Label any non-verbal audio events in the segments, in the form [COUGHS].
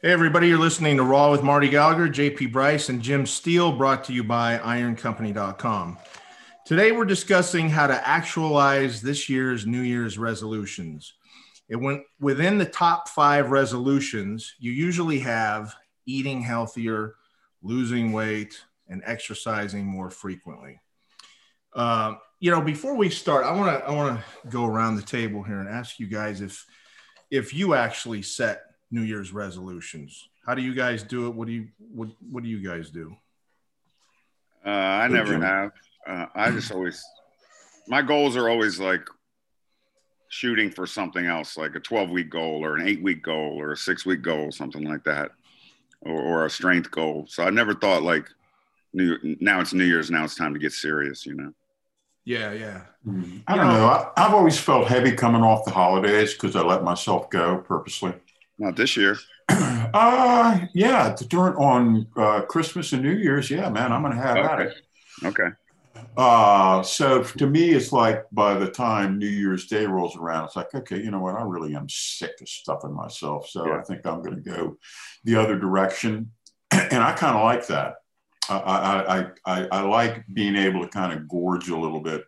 Hey, everybody, you're listening to Raw with Marty Gallagher, JP Brice, and Jim Steel, brought to you by IronCompany.com. Today, we're discussing how to actualize this year's New Year's resolutions. It went within the top five resolutions, you usually have eating healthier, losing weight, and exercising more frequently. Uh, you know, before we start, I want to I want to go around the table here and ask you guys if if you actually set New Year's resolutions. How do you guys do it? What do you what What do you guys do? Uh, I never have. Uh, I just always my goals are always like shooting for something else, like a 12 week goal or an eight week goal or a six week goal, something like that, or, or a strength goal. So I never thought like new now it's New Year's, now it's time to get serious, you know. Yeah, yeah. Mm-hmm. I don't know. I, have always felt heavy coming off the holidays because I let myself go purposely. Not this year. [CLEARS THROAT] uh yeah, during on uh, Christmas and New Year's, yeah, man, I'm gonna have okay. at it. Okay. Uh, so to me, it's like by the time New Year's Day rolls around, it's like, okay, you know what? I really am sick of stuffing myself. So yeah. I think I'm going to go the other direction. [CLEARS THROAT] And I kind of like that. I, I, I, I, like being able to kind of gorge a little bit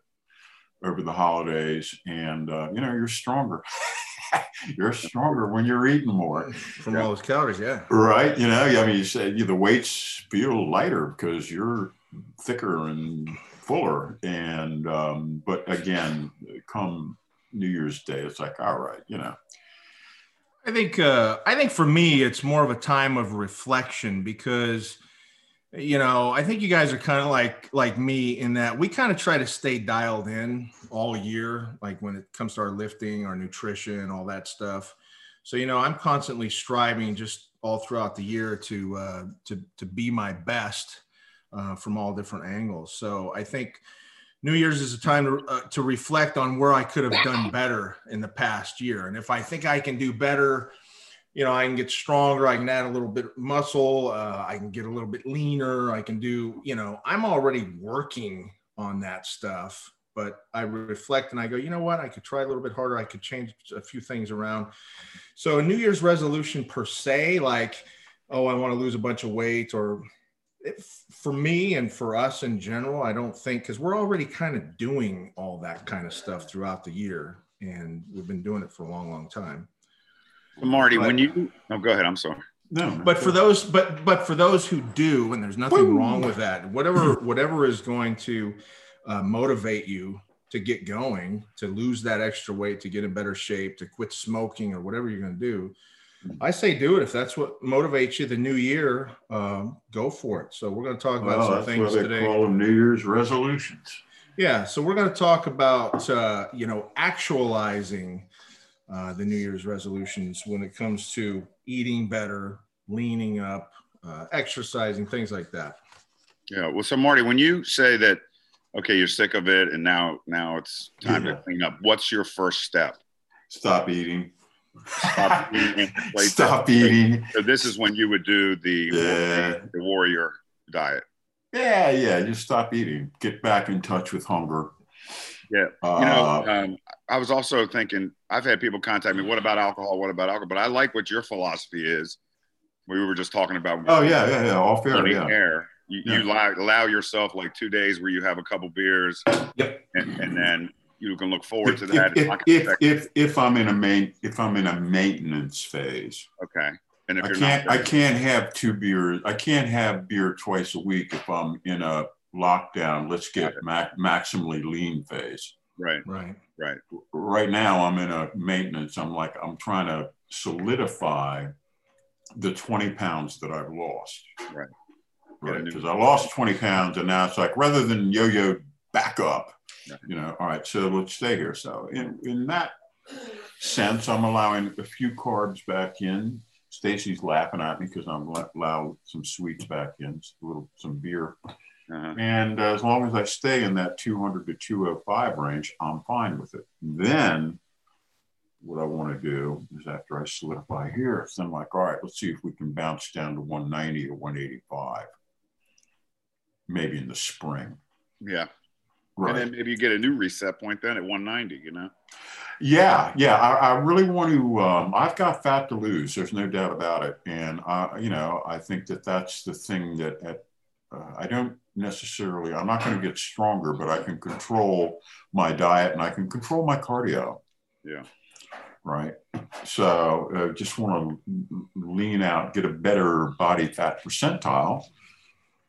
over the holidays. And, uh, you know, you're stronger. [LAUGHS] [LAUGHS] you're stronger when you're eating more from yeah. all those calories. Yeah. Right. You know, I mean, you said you, the weights feel lighter because you're thicker and fuller. And um, but again, come New Year's Day, it's like, all right, you know. I think uh, I think for me, it's more of a time of reflection because you know I think you guys are kind of like like me in that we kind of try to stay dialed in all year, like when it comes to our lifting, our nutrition, all that stuff. So you know, I'm constantly striving just all throughout the year to uh, to to be my best uh, from all different angles. So I think New Year's is a time to, uh, to reflect on where I could have done better in the past year. And if I think I can do better, you know, I can get stronger, I can add a little bit of muscle, uh, I can get a little bit leaner, I can do, you know, I'm already working on that stuff. But I reflect and I go, you know what? I could try a little bit harder. I could change a few things around. So, a New Year's resolution per se, like, oh, I want to lose a bunch of weight or it, for me and for us in general, I don't think because we're already kind of doing all that kind of stuff throughout the year, and we've been doing it for a long, long time. Marty, but, when you oh, go ahead. I'm sorry. No, but for those, but but for those who do, and there's nothing wrong with that. Whatever whatever is going to uh, motivate you to get going, to lose that extra weight, to get in better shape, to quit smoking, or whatever you're going to do I say do it if that's what motivates you. The new year, um, go for it. So we're going to talk about well, some things they today. Call them New Year's resolutions. Yeah, so we're going to talk about uh, you know actualizing uh, the New Year's resolutions when it comes to eating better, leaning up, uh, exercising, things like that. Yeah. Well, so Marty, when you say that, okay, you're sick of it, and now now it's time yeah. to clean up. What's your first step? Stop eating. Stop [LAUGHS] eating. Stop eating. So this is when you would do the yeah. the warrior diet. Yeah, yeah. Just stop eating. Get back in touch with hunger. Yeah. Uh, you know, um, I was also thinking. I've had people contact me. What about alcohol? What about alcohol? But I like what your philosophy is. We were just talking about. Oh yeah, yeah, yeah. All fair. Yeah. Air. You, yeah. you allow, allow yourself like two days where you have a couple beers. Yep. And, and then you can look forward if, to that. If if, if, if I'm in a main if I'm in a maintenance phase. Okay. And if I can't I can't have two beers. I can't have beer twice a week if I'm in a lockdown. Let's get ma- maximally lean phase. Right. Right. Right. Right now I'm in a maintenance. I'm like I'm trying to solidify the 20 pounds that I've lost. Right. Right. Because I lost 20 pounds and now it's like rather than yo-yo back up you know, all right, so let's stay here. So in, in that sense, I'm allowing a few carbs back in. Stacy's laughing at me because I'm allowed some sweets back in, a little some beer. Uh-huh. And as long as I stay in that 200 to 205 range, I'm fine with it. Then what I want to do is after I solidify here, then I'm like, all right, let's see if we can bounce down to 190 or 185, maybe in the spring. Yeah Right. And then maybe you get a new reset point then at 190, you know? Yeah, yeah. I, I really want to. Um, I've got fat to lose. There's no doubt about it. And I, you know, I think that that's the thing that at, uh, I don't necessarily. I'm not going to get stronger, but I can control my diet and I can control my cardio. Yeah. Right. So uh, just want to lean out, get a better body fat percentile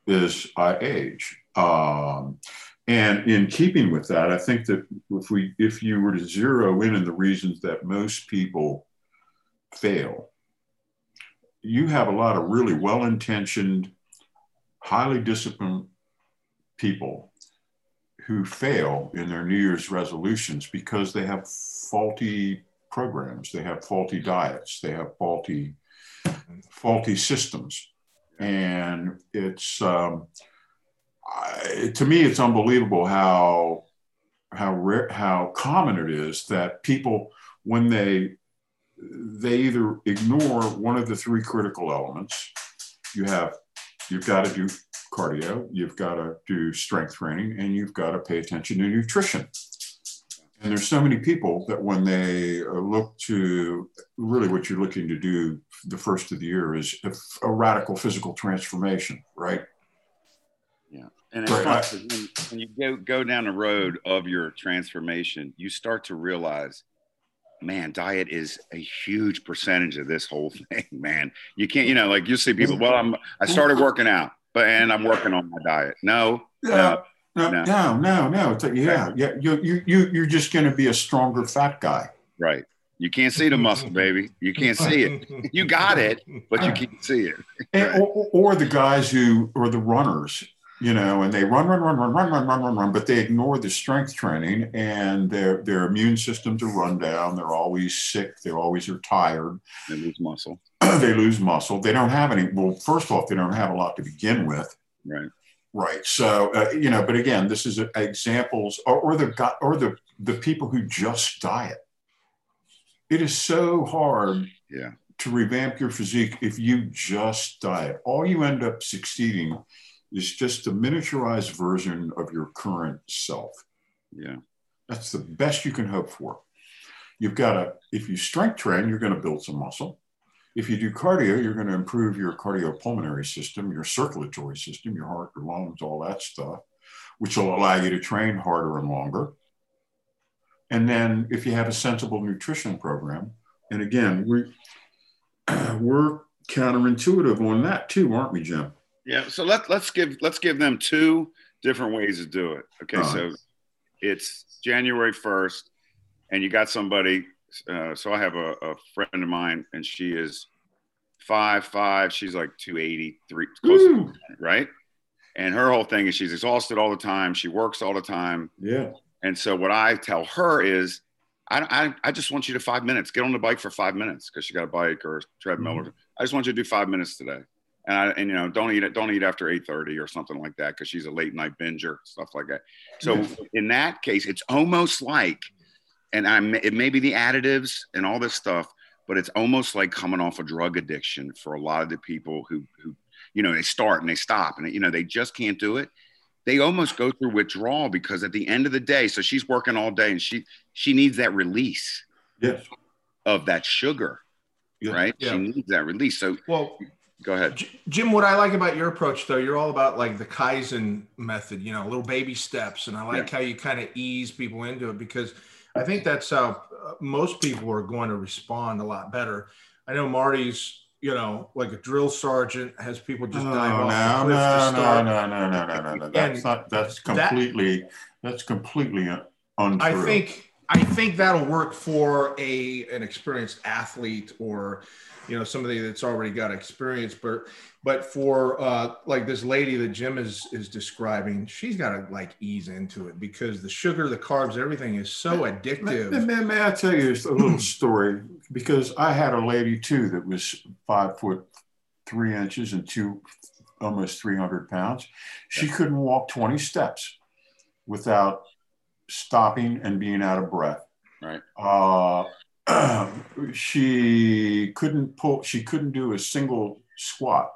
as I age. Um, and in keeping with that, I think that if we if you were to zero in on the reasons that most people fail, you have a lot of really well-intentioned, highly disciplined people who fail in their New Year's resolutions because they have faulty programs, they have faulty diets, they have faulty faulty systems, and it's um, I, to me, it's unbelievable how how rare, how common it is that people, when they they either ignore one of the three critical elements, you have you've got to do cardio, you've got to do strength training, and you've got to pay attention to nutrition. And there's so many people that when they uh, look to really what you're looking to do the first of the year is a radical physical transformation, right? Yeah. And right. when, when you go, go down the road of your transformation, you start to realize, man, diet is a huge percentage of this whole [LAUGHS] thing, man. You can't, you know, like you see people, well, I'm, I started working out, but, and I'm working on my diet. No, no, no, no, no, no. like, yeah, yeah. You, you, you, you're just going to be a stronger fat guy. Right. You can't see the muscle, baby. You can't see it. You got it, but you [LAUGHS] can't see it. Right. or, or, the guys who, or the runners you know, and they run, run, run, run, run, run, run, run, run, but they ignore the strength training and their their immune systems are run down. They're always sick. They always are tired. They lose muscle. [CLEARS THROAT] they lose muscle. They don't have any. Well, first off, they don't have a lot to begin with. Right. Right. So uh, you know, but again, this is examples, or, or the or the the people who just diet. It is so hard. Yeah. To revamp your physique if you just diet, all you end up succeeding is just a miniaturized version of your current self. Yeah. That's the best you can hope for. You've got to, if you strength train, you're going to build some muscle. If you do cardio, you're going to improve your cardiopulmonary system, your circulatory system, your heart, your lungs, all that stuff, which will allow you to train harder and longer. And then if you have a sensible nutrition program, and again, we, [CLEARS THROAT] we're counterintuitive on that too, aren't we, Jim? Yeah. So let let's give let's give them two different ways to do it. Okay. Uh-huh. So it's January first, and you got somebody. Uh, so I have a, a, friend of mine, and she is five five. She's like two eighty three, close to, right? And her whole thing is she's exhausted all the time. She works all the time. Yeah. And so what I tell her is, I, I, I just want you to five minutes. Get on the bike for five minutes because she got a bike or a treadmill. Mm-hmm. Or, I just want you to do five minutes today and I, and you know don't eat it don't eat after 8:30 or something like that because she's a late night binger stuff like that so in that case it's almost like and I'm it may be the additives and all this stuff but it's almost like coming off a drug addiction for a lot of the people who who you know they start and they stop and you know they just can't do it they almost go through withdrawal because at the end of the day so she's working all day and she she needs that release yes. of that sugar yeah. right yeah. she needs that release so well go ahead jim what i like about your approach though you're all about like the kaizen method you know little baby steps and i like yeah. how you kind of ease people into it because i think that's how uh, most people are going to respond a lot better i know marty's you know, like a drill sergeant has people just oh, dive no, off the cliff no, no, no, no, no, no, no, no. That's not. That's completely. That, that's completely untrue. I think. I think that'll work for a an experienced athlete or you know somebody that's already got experience but but for uh like this lady that jim is is describing she's got to like ease into it because the sugar the carbs everything is so addictive. may, may, may i tell you a little [CLEARS THROAT] story because i had a lady too that was five foot three inches and two almost 300 pounds. She couldn't walk 20 steps without stopping and being out of breath. Right. Uh she couldn't pull she couldn't do a single squat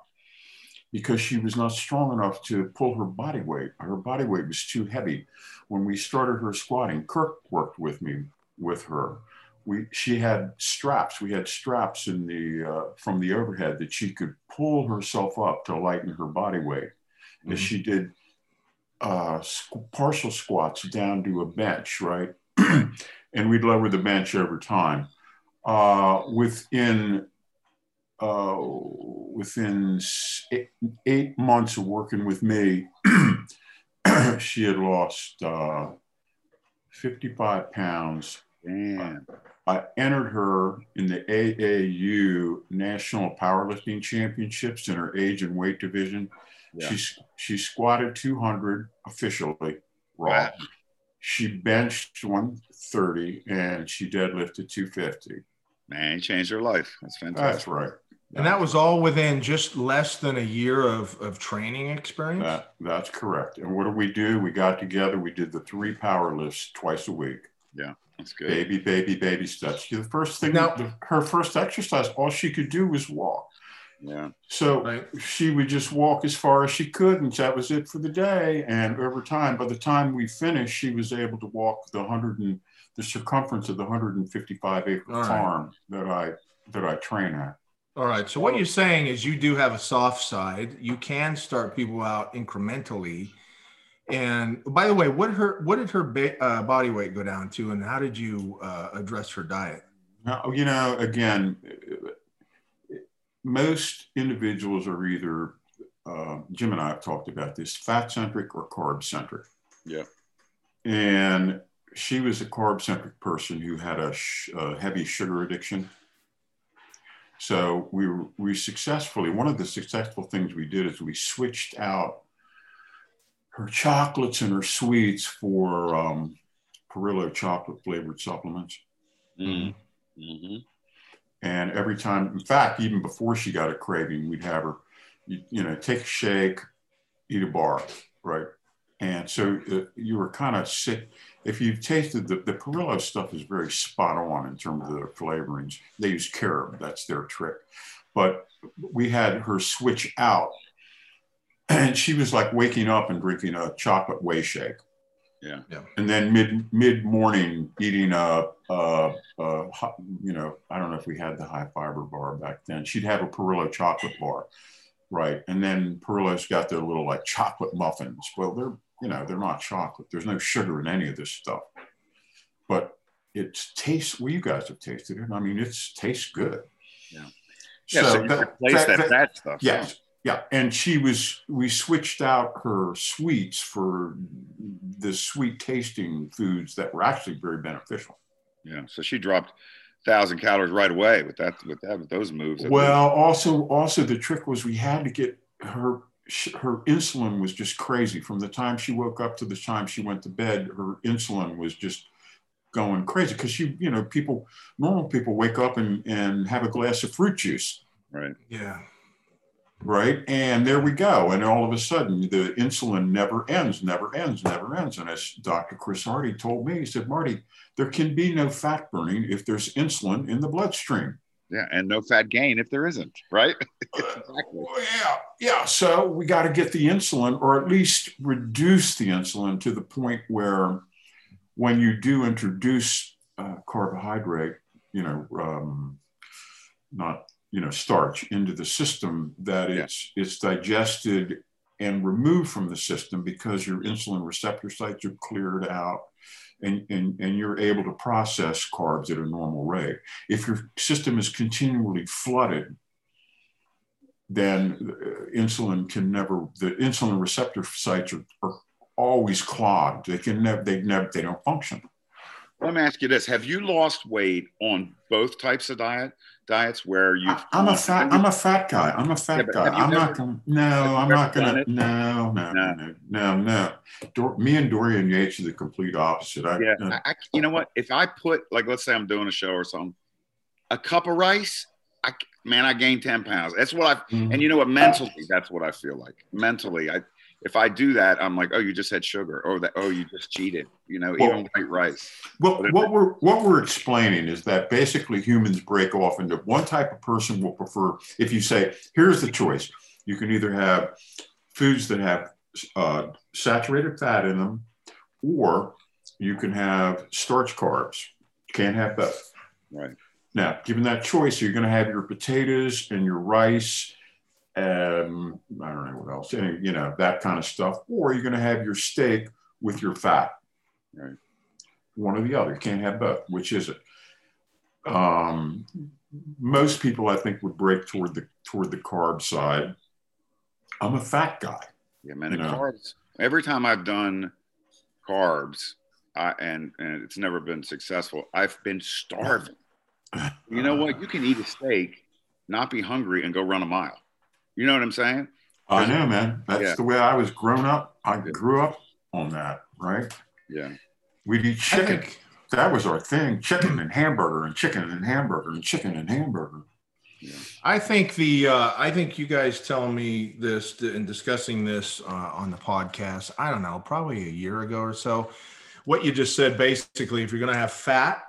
because she was not strong enough to pull her body weight. Her body weight was too heavy. When we started her squatting, Kirk worked with me with her. We she had straps. We had straps in the uh, from the overhead that she could pull herself up to lighten her body weight. Mm-hmm. As she did uh, partial squats down to a bench, right? [CLEARS THROAT] and we'd lower the bench over time. Uh, within uh, within eight, months of working with me, [CLEARS THROAT] she had lost uh, 55 pounds. Damn. I entered her in the AAU National Powerlifting Championships in her age and weight division. Yeah. She, she squatted 200 officially raw. Wow. She benched 130 and she deadlifted 250. Man, changed her life. That's fantastic. That's right. And that was all within just less than a year of, of training experience? That, that's correct. And what did we do? We got together, we did the three power lifts twice a week. Yeah, that's good. Baby, baby, baby steps. The first thing, now, the, her first exercise, all she could do was walk. Yeah. So right. she would just walk as far as she could, and that was it for the day. And over time, by the time we finished, she was able to walk the hundred and the circumference of the 155 acre right. farm that I that I train at. All right. So what you're saying is you do have a soft side. You can start people out incrementally. And by the way, what her what did her ba- uh, body weight go down to, and how did you uh, address her diet? Now, you know, again, most individuals are either uh, Jim and I have talked about this fat centric or carb centric. Yeah. And she was a carb centric person who had a, sh- a heavy sugar addiction so we, we successfully, one of the successful things we did is we switched out her chocolates and her sweets for um, Parrillo chocolate flavored supplements. Mm-hmm. Mm-hmm. And every time, in fact, even before she got a craving, we'd have her, you, you know, take a shake, eat a bar, right? And so uh, you were kind of sick if you've tasted the, the Parrillo stuff is very spot on in terms of their flavorings. They use carob, that's their trick. But we had her switch out, and she was like waking up and drinking a chocolate whey shake. Yeah. yeah. And then mid mid morning eating a, a, a, you know I don't know if we had the high fiber bar back then. She'd have a Parrillo chocolate bar, right? And then Parrillo's got their little like chocolate muffins. Well, they're you know, they're not chocolate. There's no sugar in any of this stuff. But it tastes, well, you guys have tasted it. I mean, it tastes good. Yeah. Yeah, so, so that, replace that, that, that, stuff. Yes. Yeah. And she was, we switched out her sweets for the sweet tasting foods that were actually very beneficial. Yeah. So she dropped thousand calories right away with that, with that, with those moves. Well, also, also the trick was we had to get her her insulin was just crazy from the time she woke up to the time she went to bed her insulin was just going crazy because she you know people normal people wake up and, and have a glass of fruit juice right yeah right and there we go and all of a sudden the insulin never ends never ends never ends and as dr chris hardy told me he said marty there can be no fat burning if there's insulin in the bloodstream yeah, and no fat gain if there isn't, right? [LAUGHS] exactly. Yeah, yeah. So we got to get the insulin, or at least reduce the insulin to the point where, when you do introduce uh, carbohydrate, you know, um, not you know starch into the system, that yeah. it's it's digested and removed from the system because your insulin receptor sites are cleared out and, and, and you're able to process carbs at a normal rate. If your system is continually flooded, then uh, insulin can never, the insulin receptor sites are, are always clogged. They can never, they never, they don't function. Let me ask you this: Have you lost weight on both types of diet? diets where you I'm a fat I'm a fat guy. I'm a fat yeah, guy. I'm never, not gonna no, I'm not gonna no, no, no, no, no, no. Dor, me and Dorian Yates are the complete opposite. I, yeah, uh, I, you know what? If I put like let's say I'm doing a show or something, a cup of rice, I man, I gained 10 pounds. That's what I mm-hmm. and you know what mentally that's what I feel like. Mentally, I if I do that, I'm like, oh, you just had sugar, or that, oh, you just cheated. You know, well, even white rice. Well, what we're what we're explaining is that basically humans break off into one type of person will prefer. If you say, here's the choice: You can either have foods that have uh, saturated fat in them, or you can have starch carbs. You can't have both. Right. Now, given that choice, you're going to have your potatoes and your rice, and I don't know what else, you know, that kind of stuff, or you're going to have your steak with your fat. Right. One or the other. You can't have both. Which is it? Um, most people, I think, would break toward the toward the carb side. I'm a fat guy. Yeah, man. Carbs. Every time I've done carbs, I, and and it's never been successful. I've been starving. [LAUGHS] You know what? You can eat a steak, not be hungry, and go run a mile. You know what I'm saying? I know, man. That's yeah. the way I was grown up. I grew up on that, right? Yeah. We'd eat chicken. That was our thing: chicken and hamburger, and chicken and hamburger, and chicken and hamburger. Yeah. I think the uh, I think you guys telling me this and discussing this uh, on the podcast. I don't know, probably a year ago or so. What you just said, basically, if you're going to have fat,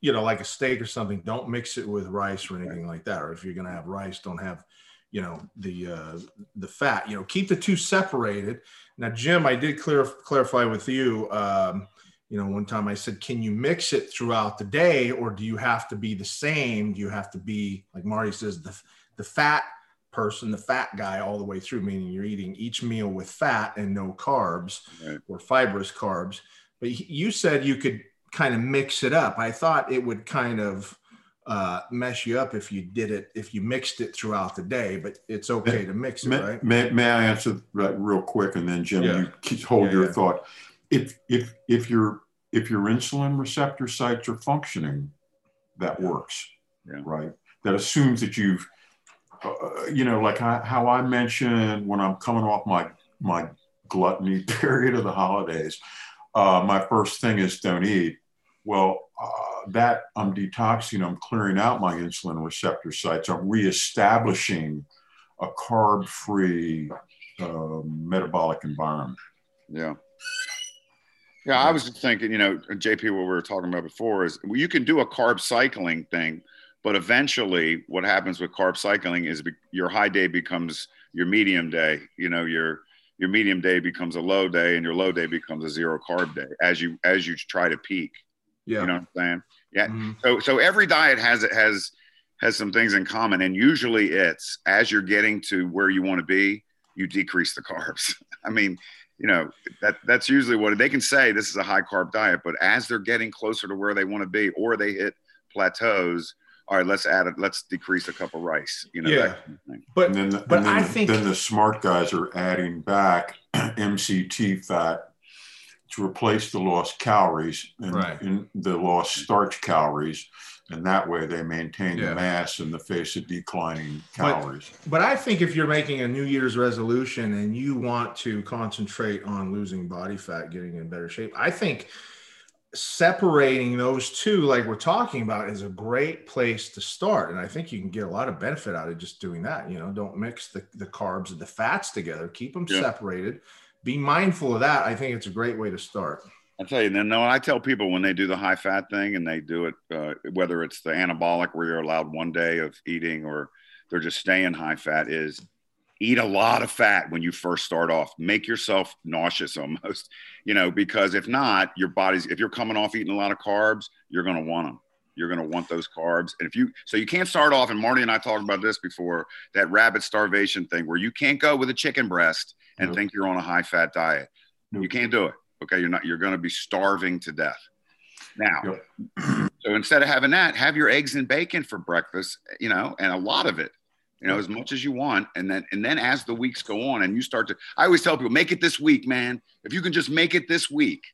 you know, like a steak or something, don't mix it with rice or anything like that. Or if you're going to have rice, don't have, you know, the uh, the fat. You know, keep the two separated. Now, Jim, I did clear, clarify with you. Um, you know, one time I said, can you mix it throughout the day, or do you have to be the same? Do you have to be like Marty says, the the fat person, the fat guy, all the way through? Meaning you're eating each meal with fat and no carbs right. or fibrous carbs. But you said you could kind of mix it up. I thought it would kind of uh, mess you up if you did it if you mixed it throughout the day. But it's okay to mix it, may, right? May, may I answer that real quick, and then Jim, yeah. you hold yeah, your yeah. thought. If if if your if your insulin receptor sites are functioning, that works, right? That assumes that you've, uh, you know, like I, how I mentioned when I'm coming off my my gluttony [LAUGHS] period of the holidays uh, my first thing is don't eat. Well, uh, that I'm detoxing, I'm clearing out my insulin receptor sites, I'm reestablishing a carb free uh, metabolic environment. Yeah. Yeah, I was just thinking, you know, JP, what we were talking about before is you can do a carb cycling thing, but eventually what happens with carb cycling is your high day becomes your medium day. You know, your your medium day becomes a low day and your low day becomes a zero carb day as you as you try to peak yeah you know what i'm saying yeah mm-hmm. so so every diet has it has has some things in common and usually it's as you're getting to where you want to be you decrease the carbs [LAUGHS] i mean you know that that's usually what they can say this is a high carb diet but as they're getting closer to where they want to be or they hit plateaus all right, let's add it. Let's decrease a cup of rice. You know, yeah. Kind of but then, but then, I think then the smart guys are adding back [CLEARS THROAT] MCT fat to replace the lost calories and, right. the lost mm-hmm. starch calories. And that way they maintain yeah. the mass in the face of declining calories. But, but I think if you're making a New Year's resolution and you want to concentrate on losing body fat, getting in better shape, I think separating those two like we're talking about is a great place to start and i think you can get a lot of benefit out of just doing that you know don't mix the, the carbs and the fats together keep them yeah. separated be mindful of that. I think it's a great way to start. I tell you then no i tell people when they do the high fat thing and they do it uh, whether it's the anabolic where you're allowed one day of eating or they're just staying high fat is eat a lot of fat when you first start off. Make yourself nauseous almost [LAUGHS] you know because if not your body's if you're coming off eating a lot of carbs you're going to want them you're going to want those carbs and if you so you can't start off and marty and i talked about this before that rabbit starvation thing where you can't go with a chicken breast and nope. think you're on a high fat diet nope. you can't do it okay you're not you're going to be starving to death now yep. [CLEARS THROAT] so instead of having that have your eggs and bacon for breakfast you know and a lot of it you know, as much as you want. And then, and then as the weeks go on and you start to, I always tell people, make it this week, man. If you can just make it this week,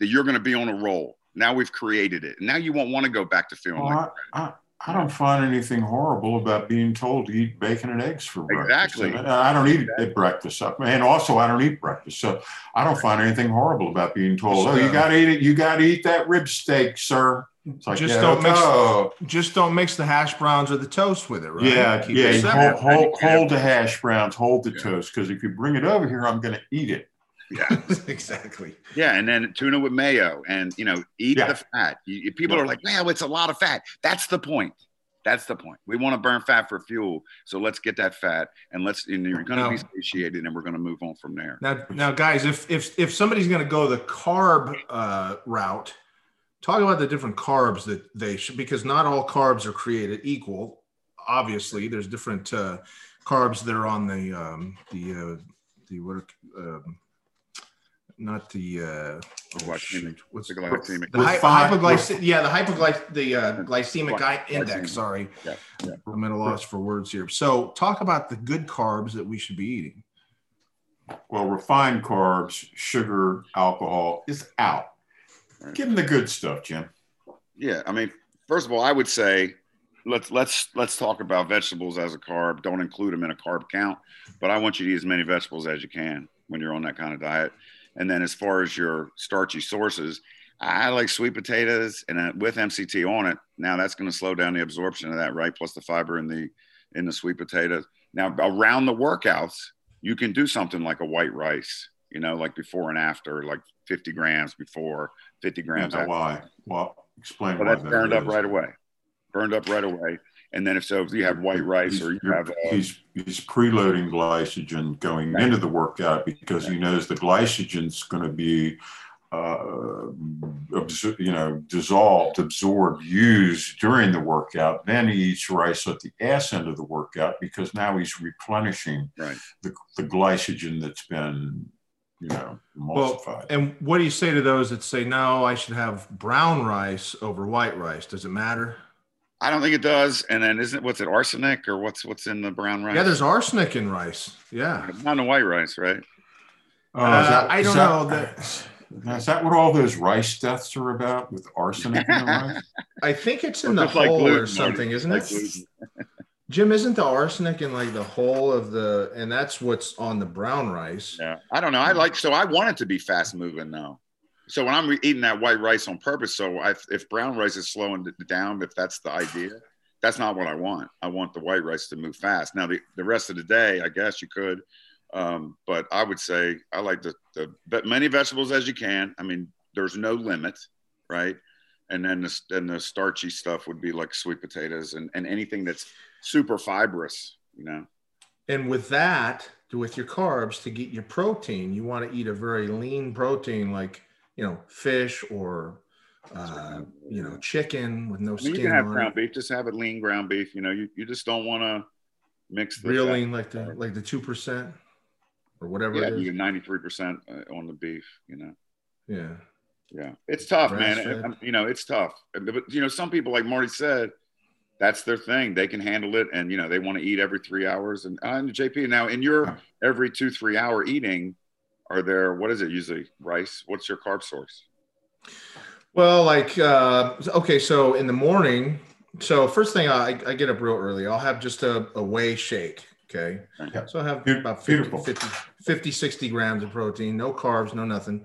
that you're going to be on a roll. Now we've created it. Now you won't want to go back to feeling well, like I, I, I, don't find anything horrible about being told to eat bacon and eggs for breakfast. Exactly. I don't eat exactly. breakfast. And also I don't eat breakfast. So I don't find anything horrible about being told, oh, you got to eat it. You got to eat that rib steak, sir. Like, just yeah, don't mix. Oh. Just don't mix the hash browns or the toast with it, right? Yeah, Keep yeah. Hold, hold, hold, the hash browns, hold the yeah. toast, because if you bring it over here, I'm going to eat it. Yeah, [LAUGHS] exactly. Yeah, and then tuna with mayo, and you know, eat yeah. the fat. You, people are like, "Well, it's a lot of fat." That's the point. That's the point. We want to burn fat for fuel. So let's get that fat and let's, and you're going to Now- be satiated and we're going to move on from there. Now, now, guys, if if if somebody's going to go the carb uh, route, talk about the different carbs that they should, because not all carbs are created equal. Obviously, there's different uh, carbs that are on the um, the uh, the what are, um, not the uh, oh, Glycemic. shoot, what's The glycemic. the With hy- five- hypoglyc- yeah the hypoglyc the uh, glycemic Gly- index glycemic. sorry Yeah, yeah. i'm at a loss for words here so talk about the good carbs that we should be eating Well, refined carbs, sugar, alcohol is out. Right. Give them the good stuff, Jim. Yeah, I mean, first of all, I would say let's let's let's talk about vegetables as a carb. Don't include them in a carb count, but I want you to eat as many vegetables as you can when you're on that kind of diet. And then as far as your starchy sources, I like sweet potatoes and uh, with MCT on it. Now that's going to slow down the absorption of that, right? Plus the fiber in the in the sweet potatoes. Now around the workouts, you can do something like a white rice, you know, like before and after, like 50 grams before, 50 grams after. why? Well, explain Well, why that's that burned up right away. Burned up right away. And then if so, if you have white rice or you He's- have, uh, he's he's preloading glycogen going into the workout because he knows the glycogen's going to be uh, absor- you know dissolved, absorbed, used during the workout. Then he eats rice at the ass end of the workout because now he's replenishing right. the, the glycogen that's been you know emulsified. and what do you say to those that say no i should have brown rice over white rice does it matter I don't think it does. And then isn't what's it arsenic or what's what's in the brown rice? yeah there's arsenic in rice yeah not in the white rice, right? Oh, is Uh, that- I don't that- know that- Now, is that what all those rice deaths are about with arsenic in the rice? [LAUGHS] i think it's in the Just like whole gluten, or something isn't Like it gluten. [LAUGHS] jim isn't the arsenic in like the whole of the and that's what's on the brown rice Yeah. I don't know. I like so I want it to be fast moving though. So when I'm eating that white rice on purpose, so I, if brown rice is slowing down, if that's the idea, that's not what I want. I want the white rice to move fast. Now the, the rest of the day, I guess you could, um, but I would say I like the the many vegetables as you can. I mean, there's no limit, right? And then the the starchy stuff would be like sweet potatoes and and anything that's super fibrous, you know. And with that, with your carbs, to get your protein, you want to eat a very lean protein like, you know, fish or, uh, you know, chicken with no I mean, you can have on ground it. beef. Just have it lean ground beef. You know, you, you just don't want to mix the Real fat. lean, like the like the two percent or whatever Yeah, it you get ninety three percent uh, on the beef. You know, Yeah. yeah, it's tough, man. Um, You know, it's tough. But you know, some people, like Marty said, that's their thing. They can handle it, and you know, they want to eat every three hours. And, uh, and JP, now in your every two three hour eating, are there what is it usually rice? What's your carb source? Well, like uh, okay, so in the morning, so first thing I, I get up real early. I'll have just a, a whey shake. Okay. Yeah. So I have about 50, 50, 50, 60 grams of protein, no carbs, no nothing.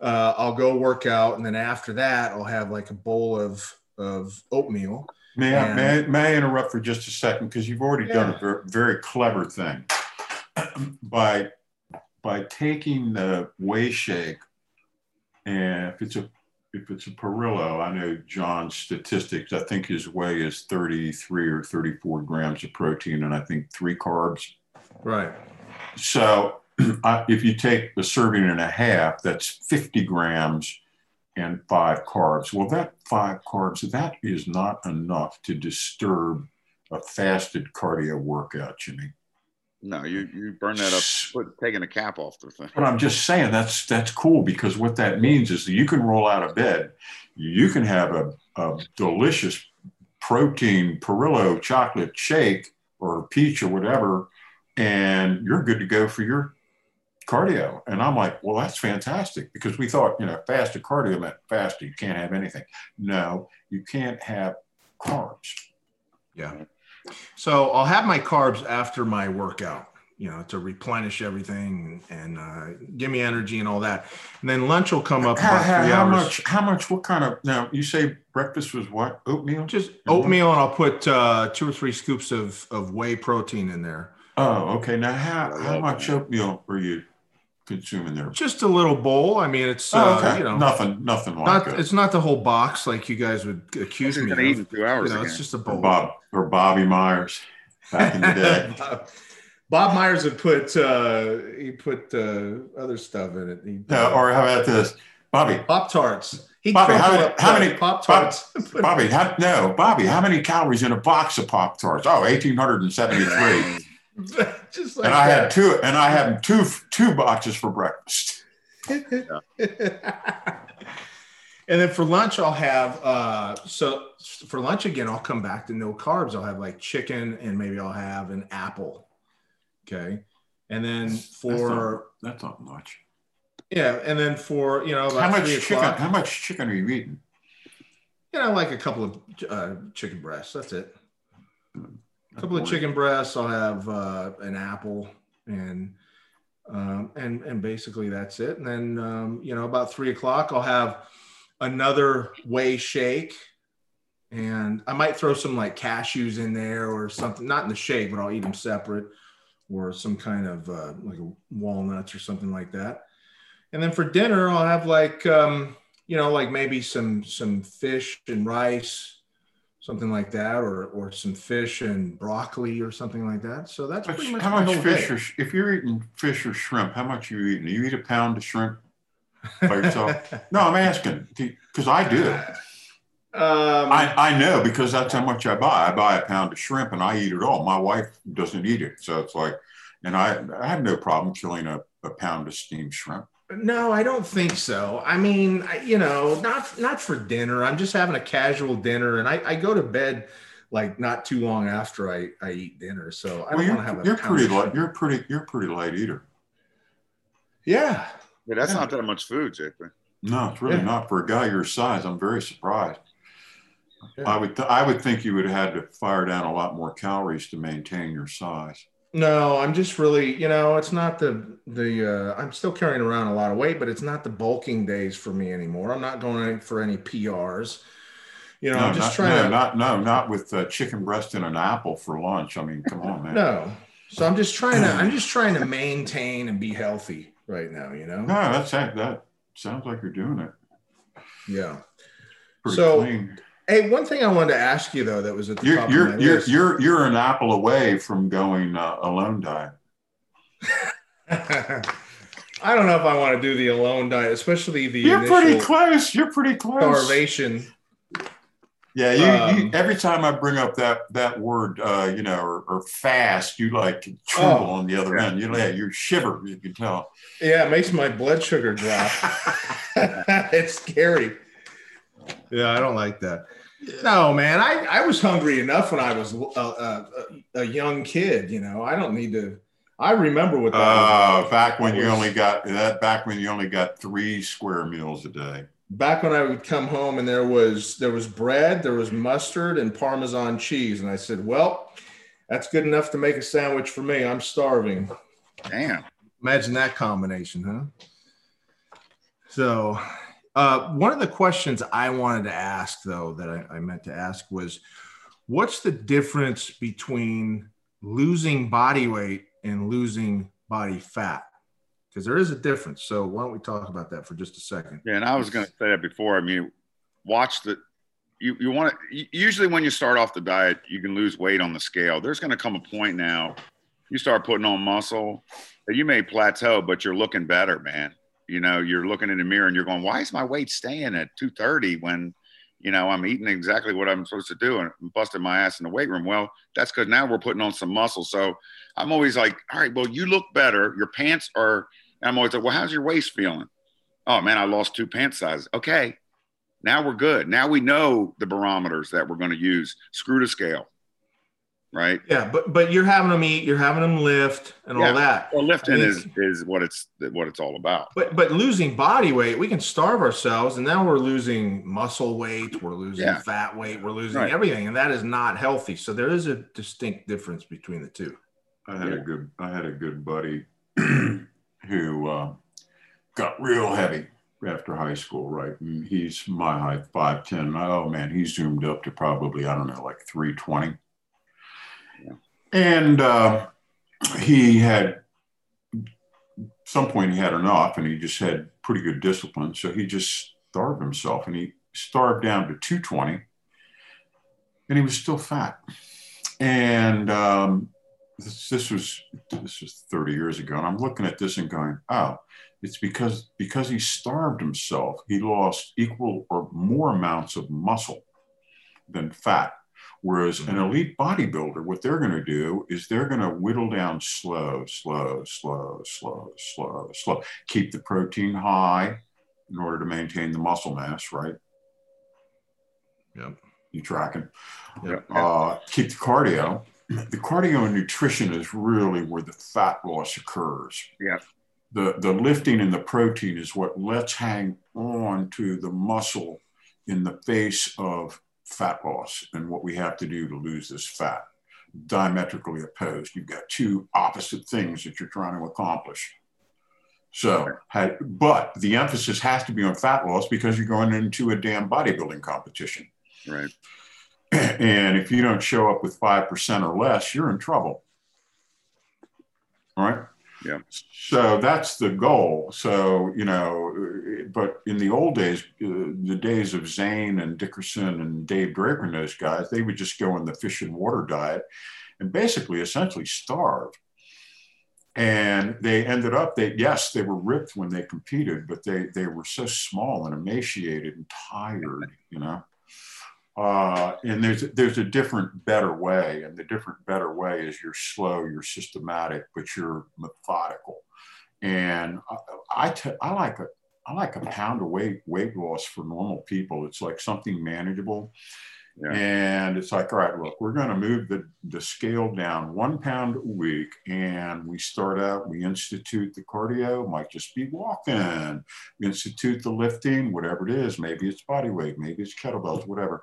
Uh, I'll go work out. And then after that, I'll have like a bowl of, of oatmeal. May I, And- may, I, may I interrupt for just a second? Because you've already done a very, very clever thing. [CLEARS THROAT] by, by taking the whey shake, and if it's a if it's a Parrillo, I know John's statistics. I think his whey is 33 or 34 grams of protein, and I think three carbs. Right. So [CLEARS THROAT] I- if you take a serving and a half, that's 50 grams and five carbs. Well, that five carbs, that is not enough to disturb a fasted cardio workout, Jimmy. No, you you burn that up, put taking a cap off the thing. But I'm just saying that's that's cool because what that means is that you can roll out of bed, you can have a, a delicious protein Parrillo chocolate shake or peach or whatever, and you're good to go for your cardio. And I'm like, well, that's fantastic because we thought, you know, fasted cardio meant fasted. You can't have anything. No, you can't have carbs. Yeah. So I'll have my carbs after my workout, you know, to replenish everything and uh, give me energy and all that. And then lunch will come up How, about three how hours. much? How much? What kind of? Now you say breakfast was what? Oatmeal. Just oatmeal, and I'll put uh, two or three scoops of, of whey protein in there. Oh, okay. Now, how, how much oatmeal are you consuming there? Just a little bowl. I mean, it's Oh, uh, you know nothing, nothing like not that. it's not the whole box like you guys would accuse me of. eat two hours You know, it's just a or bowl. Bob or Bobby Myers back in the day. [LAUGHS] Bob, Bob Myers would put uh, he put uh, other stuff in it. He, Yeah, or how about this, Bobby? Pop Tarts. Bobby, how many- how many- Pop Tarts? [LAUGHS] Bobby, how, no, Bobby, how many calories in a box of Pop Tarts? Oh, 1,873. [LAUGHS] [LAUGHS] just like and I that. had two, and I had two two boxes for breakfast. [LAUGHS] and then for lunch, I'll have uh, so for lunch again, I'll come back to no carbs. I'll have like chicken and maybe I'll have an apple. Okay. And then for That's not much. yeah, and then for you know How much chicken? o'clock, How much chicken are you eating? you know, like a couple of uh, chicken breasts. That's it. A couple of chicken breasts. I'll have uh, an apple and um, and and basically that's it. And then um, you know about three o'clock I'll have another whey shake, and I might throw some like cashews in there or something. Not in the shake, but I'll eat them separate, or some kind of uh, like walnuts or something like that. And then for dinner I'll have like um, you know like maybe some some fish and rice something like that, or or some fish and broccoli or something like that. So that's How pretty much, how much fish day. or if you're eating fish or shrimp, how much are you eating? Do you eat a pound of shrimp [LAUGHS] by yourself? no, I'm asking because I do. um, I, I know because that's how much I buy. I buy a pound of shrimp and I eat it all. My wife doesn't eat it, so it's like, and I I have no problem killing a, a pound of steamed shrimp. No, I don't think so. I mean, I, you know, not not for dinner. I'm just having a casual dinner, and I, I go to bed like not too long after I, I eat dinner. So I Well, don't you're, want to have a you're pretty light. You're pretty. You're pretty light eater. Yeah, Yeah, that's Yeah. not that much food, JP. No, it's really Yeah. not for a guy your size. I'm very surprised. Yeah. I would th- I would think you would have had to fire down a lot more calories to maintain your size. No, I'm just really, you know, it's not the the. Uh, I'm still carrying around a lot of weight, but it's not the bulking days for me anymore. I'm not going for any PRs. You know, no, I'm just not, trying no, to. not no, not with uh, chicken breast and an apple for lunch. I mean, come on, man. no, so I'm just trying to. I'm just [CLEARS THROAT] trying to maintain and be healthy right now. You know. No, that's that. That sounds like you're doing it Yeah. pretty So- clean. Hey, one thing I wanted to ask you though, that was at the You're top you're you're, list. you're you're an apple away from going uh, alone diet. [LAUGHS] I don't know if I want to do the alone diet, especially the You're pretty close. You're pretty close. starvation. Yeah, you, you Um, every time I bring up that that word, uh, you know, or, or fast, you like tremble Oh, on the other yeah. end. You yeah, you shiver. You can tell. Yeah, it makes my blood sugar drop. [LAUGHS] [LAUGHS] it's scary. Yeah, I don't like that. No, man, I, I was hungry enough when I was a, a, a young kid. You know, I don't need to. I remember what that was. Uh, back when you only got that. Back when you only got three square meals a day. Back when I would come home and there was there was bread, there was mustard and Parmesan cheese, and I said, "Well, that's good enough to make a sandwich for me. I'm starving." Damn. Imagine that combination, huh? So, uh, one of the questions I wanted to ask, though, that I, I meant to ask was what's the difference between losing body weight and losing body fat? Because there is a difference. So, why don't we talk about that for just a second? Yeah, and I was going to say that before. I mean, watch the. You, you want to usually when you start off the diet, you can lose weight on the scale. There's going to come a point now, you start putting on muscle, that you may plateau, but you're looking better, man. You know, you're looking in the mirror and you're going, "Why is my weight staying at 230 when, you know, I'm eating exactly what I'm supposed to do and I'm busting my ass in the weight room?" Well, that's because now we're putting on some muscle. So I'm always like, "All right, well, you look better. Your pants are." I'm always like, "Well, how's your waist feeling?" oh man, I lost two pant sizes. Okay, now we're good. Now we know the barometers that we're going to use. Screw the scale, right? Yeah, but but you're having them eat, you're having them lift, and Yeah. all that. Well, lifting I mean- is is what it's what it's all about. But but losing body weight, we can starve ourselves, and now we're losing muscle weight, we're losing Yeah. fat weight, we're losing Right. everything, and that is not healthy. So there is a distinct difference between the two. I had a good I had a good buddy [CLEARS THROAT] who uh, got real heavy after high school, right? And he's my height, five ten. Oh man, he zoomed up to probably I don't know, like three twenty. And uh, he had some point he had enough and he just had pretty good discipline. So he just starved himself and he starved down to 220 and he was still fat. And um, this, this was this was 30 years ago. And I'm looking at this and going, oh, it's because because he starved himself, he lost equal or more amounts of muscle than fat. Whereas an mm-hmm. elite bodybuilder, what they're going to do is they're going to whittle down slow, slow, slow, slow, slow, slow. Keep the protein high in order to maintain the muscle mass, right? Yep. You tracking? Yep. Uh, keep the cardio. The cardio and nutrition is really where the fat loss occurs. Yeah. The, the lifting and the protein is what lets hang on to the muscle in the face of fat loss and what we have to do to lose this fat. Diametrically opposed. You've got two opposite things that you're trying to accomplish. So, but the emphasis has to be on fat loss because you're going into a damn bodybuilding competition. Right. [CLEARS THROAT] And if you don't show up with 5% or less, you're in trouble. All right. Yeah. So that's the goal. So, you know, but in the old days, uh, the days of Zane and Dickerson and Dave Draper and those guys, they would just go on the fish and water diet and basically essentially starve. And they ended up, they yes, they were ripped when they competed, but they they were so small and emaciated and tired, you know. Uh, and there's there's a different better way and the different better way is you're slow you're systematic but you're methodical. And I, I, t- I like a I like a pound of weight weight loss for normal people. It's like something manageable yeah. and it's like all right look we're going to move the, the scale down one pound a week and we start out we institute the cardio might just be walking institute the lifting whatever it is maybe it's body weight maybe it's kettlebells whatever.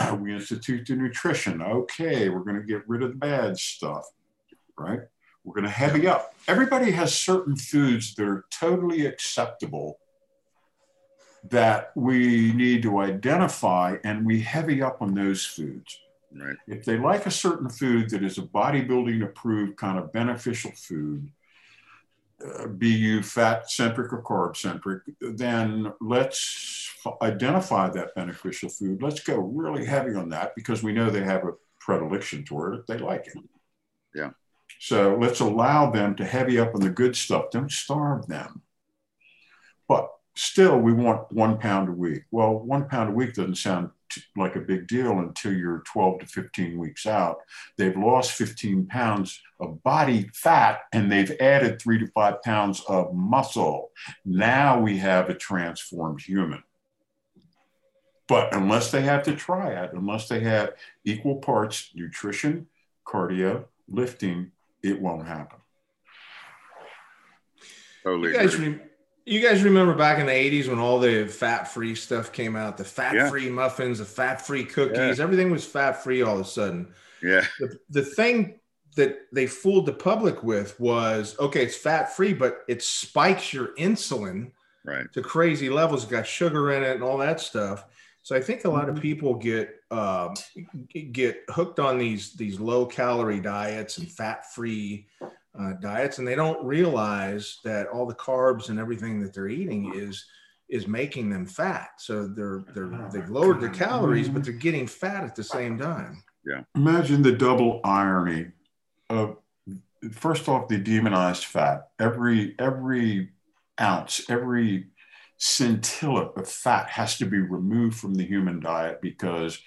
[CLEARS THROAT] We institute the nutrition. Okay we're going to get rid of the bad stuff right? We're going to heavy up. Everybody has certain foods that are totally acceptable that we need to identify and we heavy up on those foods. Right. If they like a certain food that is a bodybuilding approved kind of beneficial food, uh, be you fat centric or carb centric, then let's identify that beneficial food. Let's go really heavy on that because we know they have a predilection toward it. They like it. Yeah. So let's allow them to heavy up on the good stuff. Don't starve them. But still we want one pound a week. Well, one pound a week doesn't sound t- like a big deal until you're 12 to 15 weeks out. They've lost 15 pounds of body fat and they've added three to five pounds of muscle. Now we have a transformed human. But unless they have the triad, unless they have equal parts nutrition, cardio, lifting, it won't happen. Totally. You guys, re- you guys remember back in the 80s when all the fat free stuff came out the fat free yeah. muffins, the fat free cookies, yeah. everything was fat free all of a sudden. Yeah. The, the thing that they fooled the public with was okay, it's fat free, but it spikes your insulin right. to crazy levels. It's got sugar in it and all that stuff. So I think a lot of mm-hmm. people get um, get hooked on these these low calorie diets and fat free uh, diets, and they don't realize that all the carbs and everything that they're eating is is making them fat. So they're they're they've lowered their calories, but they're getting fat at the same time. Yeah. Imagine the double irony of first off the demonized fat. Every every ounce, every scintilla of fat has to be removed from the human diet because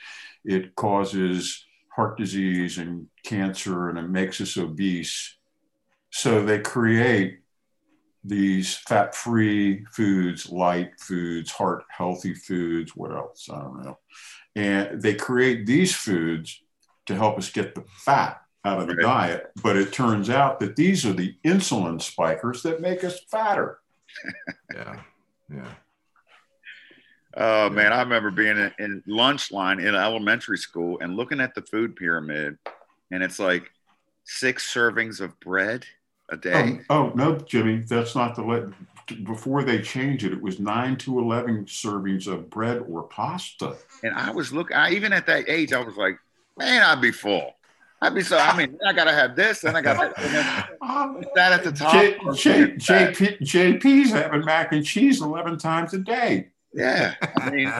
it causes heart disease and cancer and it makes us obese so they create these fat free foods, light foods, heart healthy foods, what else? I don't know. And they create these foods to help us get the fat out of the right. diet. But it turns out that these are the insulin spikers that make us fatter. [LAUGHS] yeah. Yeah. Oh man, I remember being in, in lunch line in elementary school and looking at the food pyramid, and it's like six servings of bread a day. Oh, oh no, Jimmy, that's not the let. Before they changed it, it was nine to eleven servings of bread or pasta. And I was looking. I even at that age, I was like, man, I'd be full. I'd be so. I mean, I gotta have this, and I got [LAUGHS] um, that at the top. J, J, JP, JP's having mac and cheese eleven times a day. Yeah, I mean,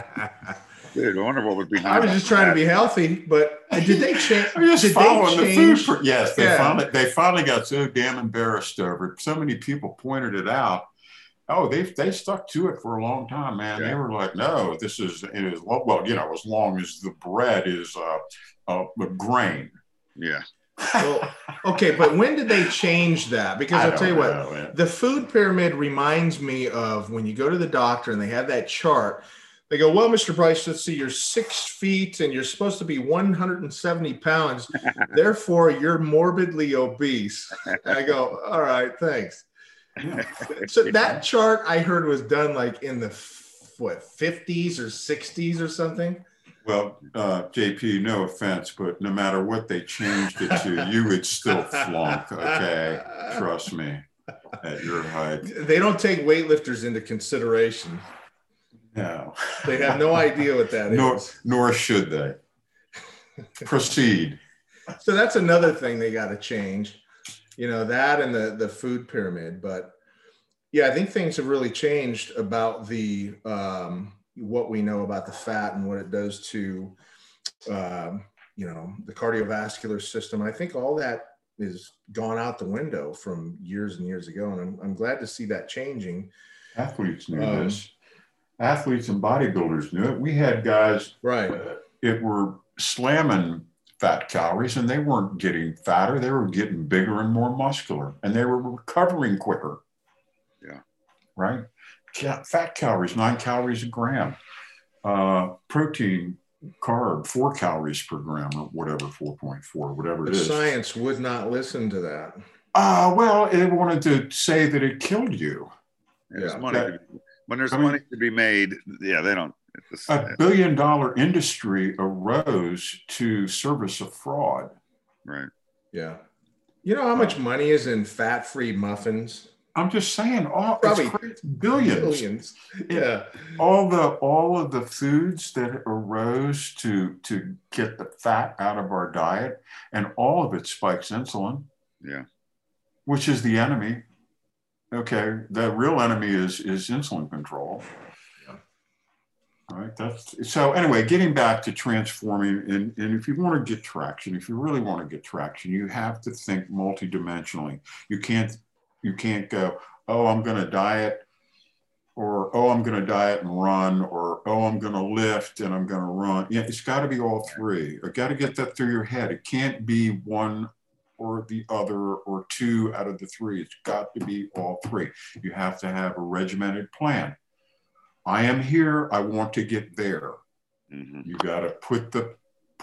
dude, I wonder what would be. I was just trying that. to be healthy, but did they change? [LAUGHS] I'm just following the food. For, yes, they yeah. finally they finally got so damn embarrassed over it. So many people pointed it out. Oh, they they stuck to it for a long time, man. Yeah. They were like, no, this is it is well, you know, as long as the bread is uh, uh a grain yeah. well, okay, but when did they change that? Because I'll tell you know, what, man. the food pyramid reminds me of when you go to the doctor and they have that chart. They go, Well, Mr. Brice, let's see, you're six feet and you're supposed to be 170 pounds. [LAUGHS] Therefore, you're morbidly obese. I go, All right, thanks. [LAUGHS] so that chart I heard was done like in the what 50s or 60s or something. Well, uh, JP, no offense, but no matter what they changed it to, you would still flunk. Okay, trust me. At your height, they don't take weightlifters into consideration. No, [LAUGHS] they have no idea what that nor, is. Nor should they. Proceed. So that's another thing they got to change. You know that and the the food pyramid, but yeah, I think things have really changed about the um, what we know about the fat and what it does to um, you know the cardiovascular system i think all that is gone out the window from years and years ago and i'm, I'm glad to see that changing athletes knew um, this athletes and bodybuilders knew it we had guys right uh, it were slamming fat calories and they weren't getting fatter they were getting bigger and more muscular and they were recovering quicker yeah right fat calories, nine calories a gram. Uh, protein, carb, four calories per gram, or whatever, 4.4, whatever the it is. Science would not listen to that. Uh, well, it wanted to say that it killed you. Yeah. Money that, when there's I money mean, to be made, yeah, they don't. a billion dollar industry arose to service a fraud. Right. Yeah. You know how much uh, money is in fat free muffins? I'm just saying, all probably billions. billions. Yeah, all the all of the foods that arose to to get the fat out of our diet, and all of it spikes insulin. Yeah, which is the enemy. Okay, the real enemy is is insulin control. Yeah. All right. That's so. Anyway, getting back to transforming, and, and if you want to get traction, if you really want to get traction, you have to think multidimensionally. You can't you can't go, oh, I'm going to diet or oh i'm going to diet and run or oh i'm going to lift and i'm going to run yeah it's got to be all three you got to get that through your head it can't be one or the other or two out of the three it's got to be all three you have to have a regimented plan i am here i want to get there mm-hmm. you got to put the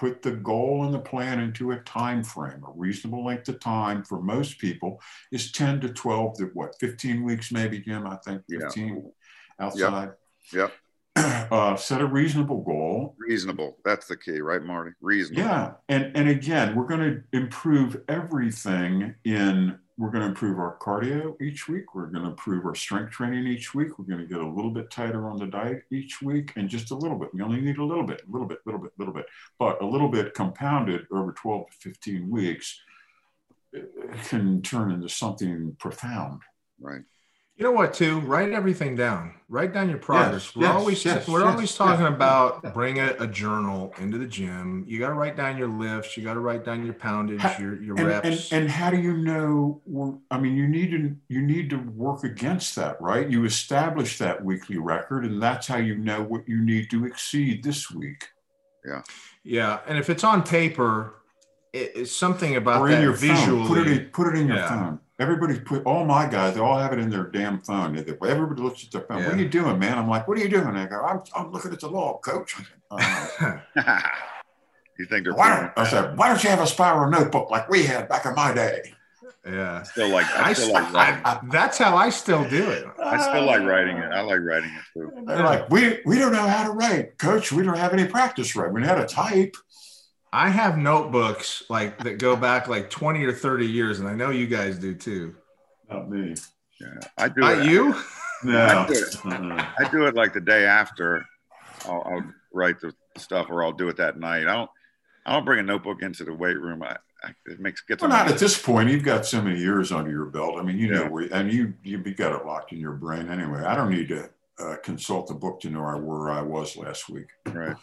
put the goal and the plan into a time frame. A reasonable length of time for most people is 10 to 12 to what, 15 weeks maybe, Jim? I think 15 yeah. outside. Yep. yep. [CLEARS THROAT] Uh, set a reasonable goal. Reasonable. That's the key, right, Marty? Reasonable. Yeah. And, and again, we're going to improve everything in we're going to improve our cardio each week. We're going to improve our strength training each week. We're going to get a little bit tighter on the diet each week and just a little bit. We only need a little bit, a little bit, little bit, little bit, but a little bit compounded over 12 to 15 weeks can turn into something profound. Right. You know what? Too write everything down. Write down your progress. Yes, we're yes, always yes, we're always talking about [LAUGHS] bring a, a, journal into the gym. You got to write down your lifts. You got to write down your poundage, how, your your and, reps. And, and how do you know? I mean, you need to you need to work against that, right? You establish that weekly record, and that's how you know what you need to exceed this week. Yeah, yeah. And if it's on paper, it's something about or in your visually. Phone. Put it in, put it in your yeah. phone. Everybody's put all my guys, they all have it in their damn phone. Everybody looks at their phone. Yeah. What are you doing, man? I'm like, what are you doing? They go, I'm, I'm looking at the log, coach. Uh, [LAUGHS] [LAUGHS] you think they're why don't, I said, why don't you have a spiral notebook like we had back in my day? Yeah. Still like I still like I, I, that's how I still do it. I still like writing it. I like writing it too. They're like, we we don't know how to write, coach. We don't have any practice writing. We know how to type. I have notebooks like that go back like 20 or 30 years, and I know you guys do too. Not me. Yeah, I do. Not it. you? No. I do, it. I do it like the day after. I'll, I'll, write the stuff, or I'll do it that night. I don't. I don't bring a notebook into the weight room. I, it makes gets. Well, not at this point. You've got so many years under your belt. I mean, you yeah. know where, and you you got it locked in your brain anyway. I don't need to uh, consult the book to know where I was last week. Right,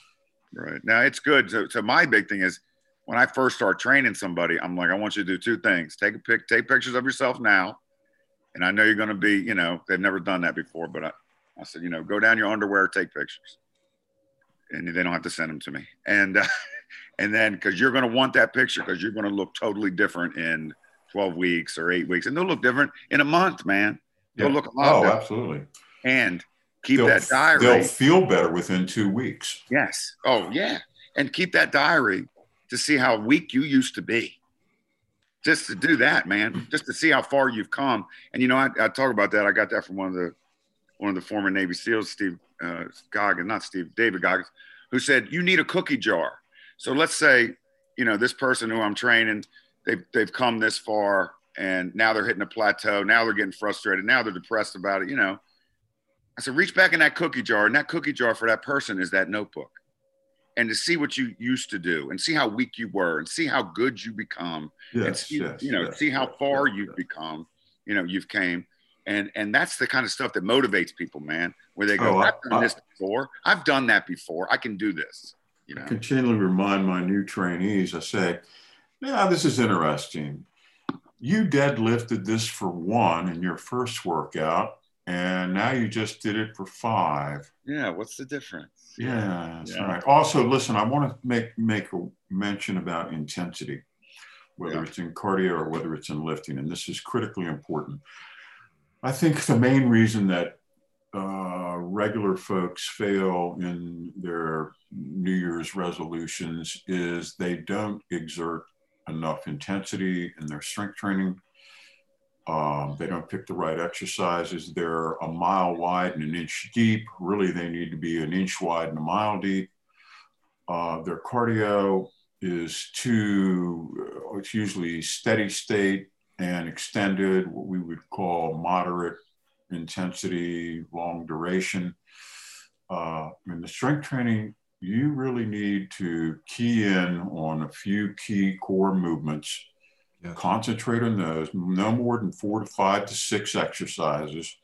right. Now it's good. So, so my big thing is when I first start training somebody, I'm like, I want you to do two things: take a pic, take pictures of yourself now, and I know you're going to be, you know, they've never done that before, but I, I said, you know, go down your underwear, take pictures, and they don't have to send them to me, and uh, [LAUGHS] and then because you're going to want that picture because you're going to look totally different in 12 weeks or eight weeks, and they'll look different in a month, man. They'll yeah. look a lot. Oh, different. absolutely. And keep they'll, that diary. They'll feel better within two weeks. Yes. Oh, yeah. And keep that diary to see how weak you used to be. Just to do that, man. Just to see how far you've come. And you know, I, I talk about that. I got that from one of the one of the former Navy SEALs, Steve uh, Goggins, not Steve, David Goggins, who said you need a cookie jar. So let's say, you know, this person who I'm training, they've they've come this far, and now they're hitting a plateau. Now they're getting frustrated. Now they're depressed about it. You know, I said, reach back in that cookie jar, and that cookie jar for that person is that notebook. And to see what you used to do and see how weak you were and see how good you become yes, and see, yes, you know yes, see how far you've become you know you've came. And and that's the kind of stuff that motivates people man where they go oh, i've done I, this before. I've done that before. I can do this you know? I continually remind my new trainees. I say yeah this is interesting. You deadlifted this for one in your first workout and now you just did it for five yeah what's the difference yeah, that's yeah. right. Also, listen, I want to make make a mention about intensity, whether yeah. it's in cardio or whether it's in lifting, and this is critically important. I think the main reason that uh, regular folks fail in their New Year's resolutions is they don't exert enough intensity in their strength training um, they don't pick the right exercises. They're a mile wide and an inch deep. Really, they need to be an inch wide and a mile deep. Uh, their cardio is too, uh, it's usually steady state and extended, what we would call moderate intensity, long duration. Uh, in the strength training, you really need to key in on a few key core movements yeah. Concentrate on those, no more than four to five to six exercises,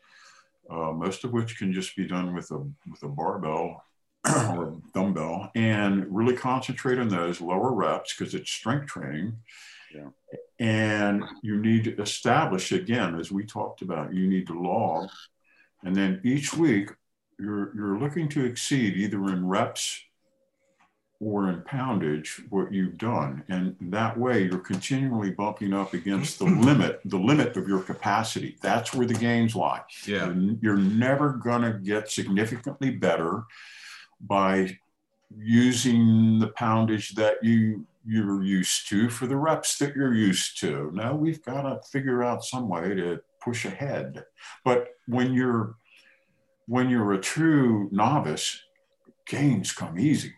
uh, most of which can just be done with a, with a barbell [CLEARS THROAT] or a dumbbell, and really concentrate on those lower reps because it's strength training. Yeah. And you need to establish, again, as we talked about, you need to log. And then each week, you're, you're looking to exceed either in reps or in poundage what you've done. And that way you're continually bumping up against the [CLEARS THROAT] limit, the limit of your capacity. That's where the gains lie. Yeah. You're never gonna get significantly better by using the poundage that you you're used to for the reps that you're used to. Now we've got to figure out some way to push ahead. But when you're when you're a true novice, gains come easy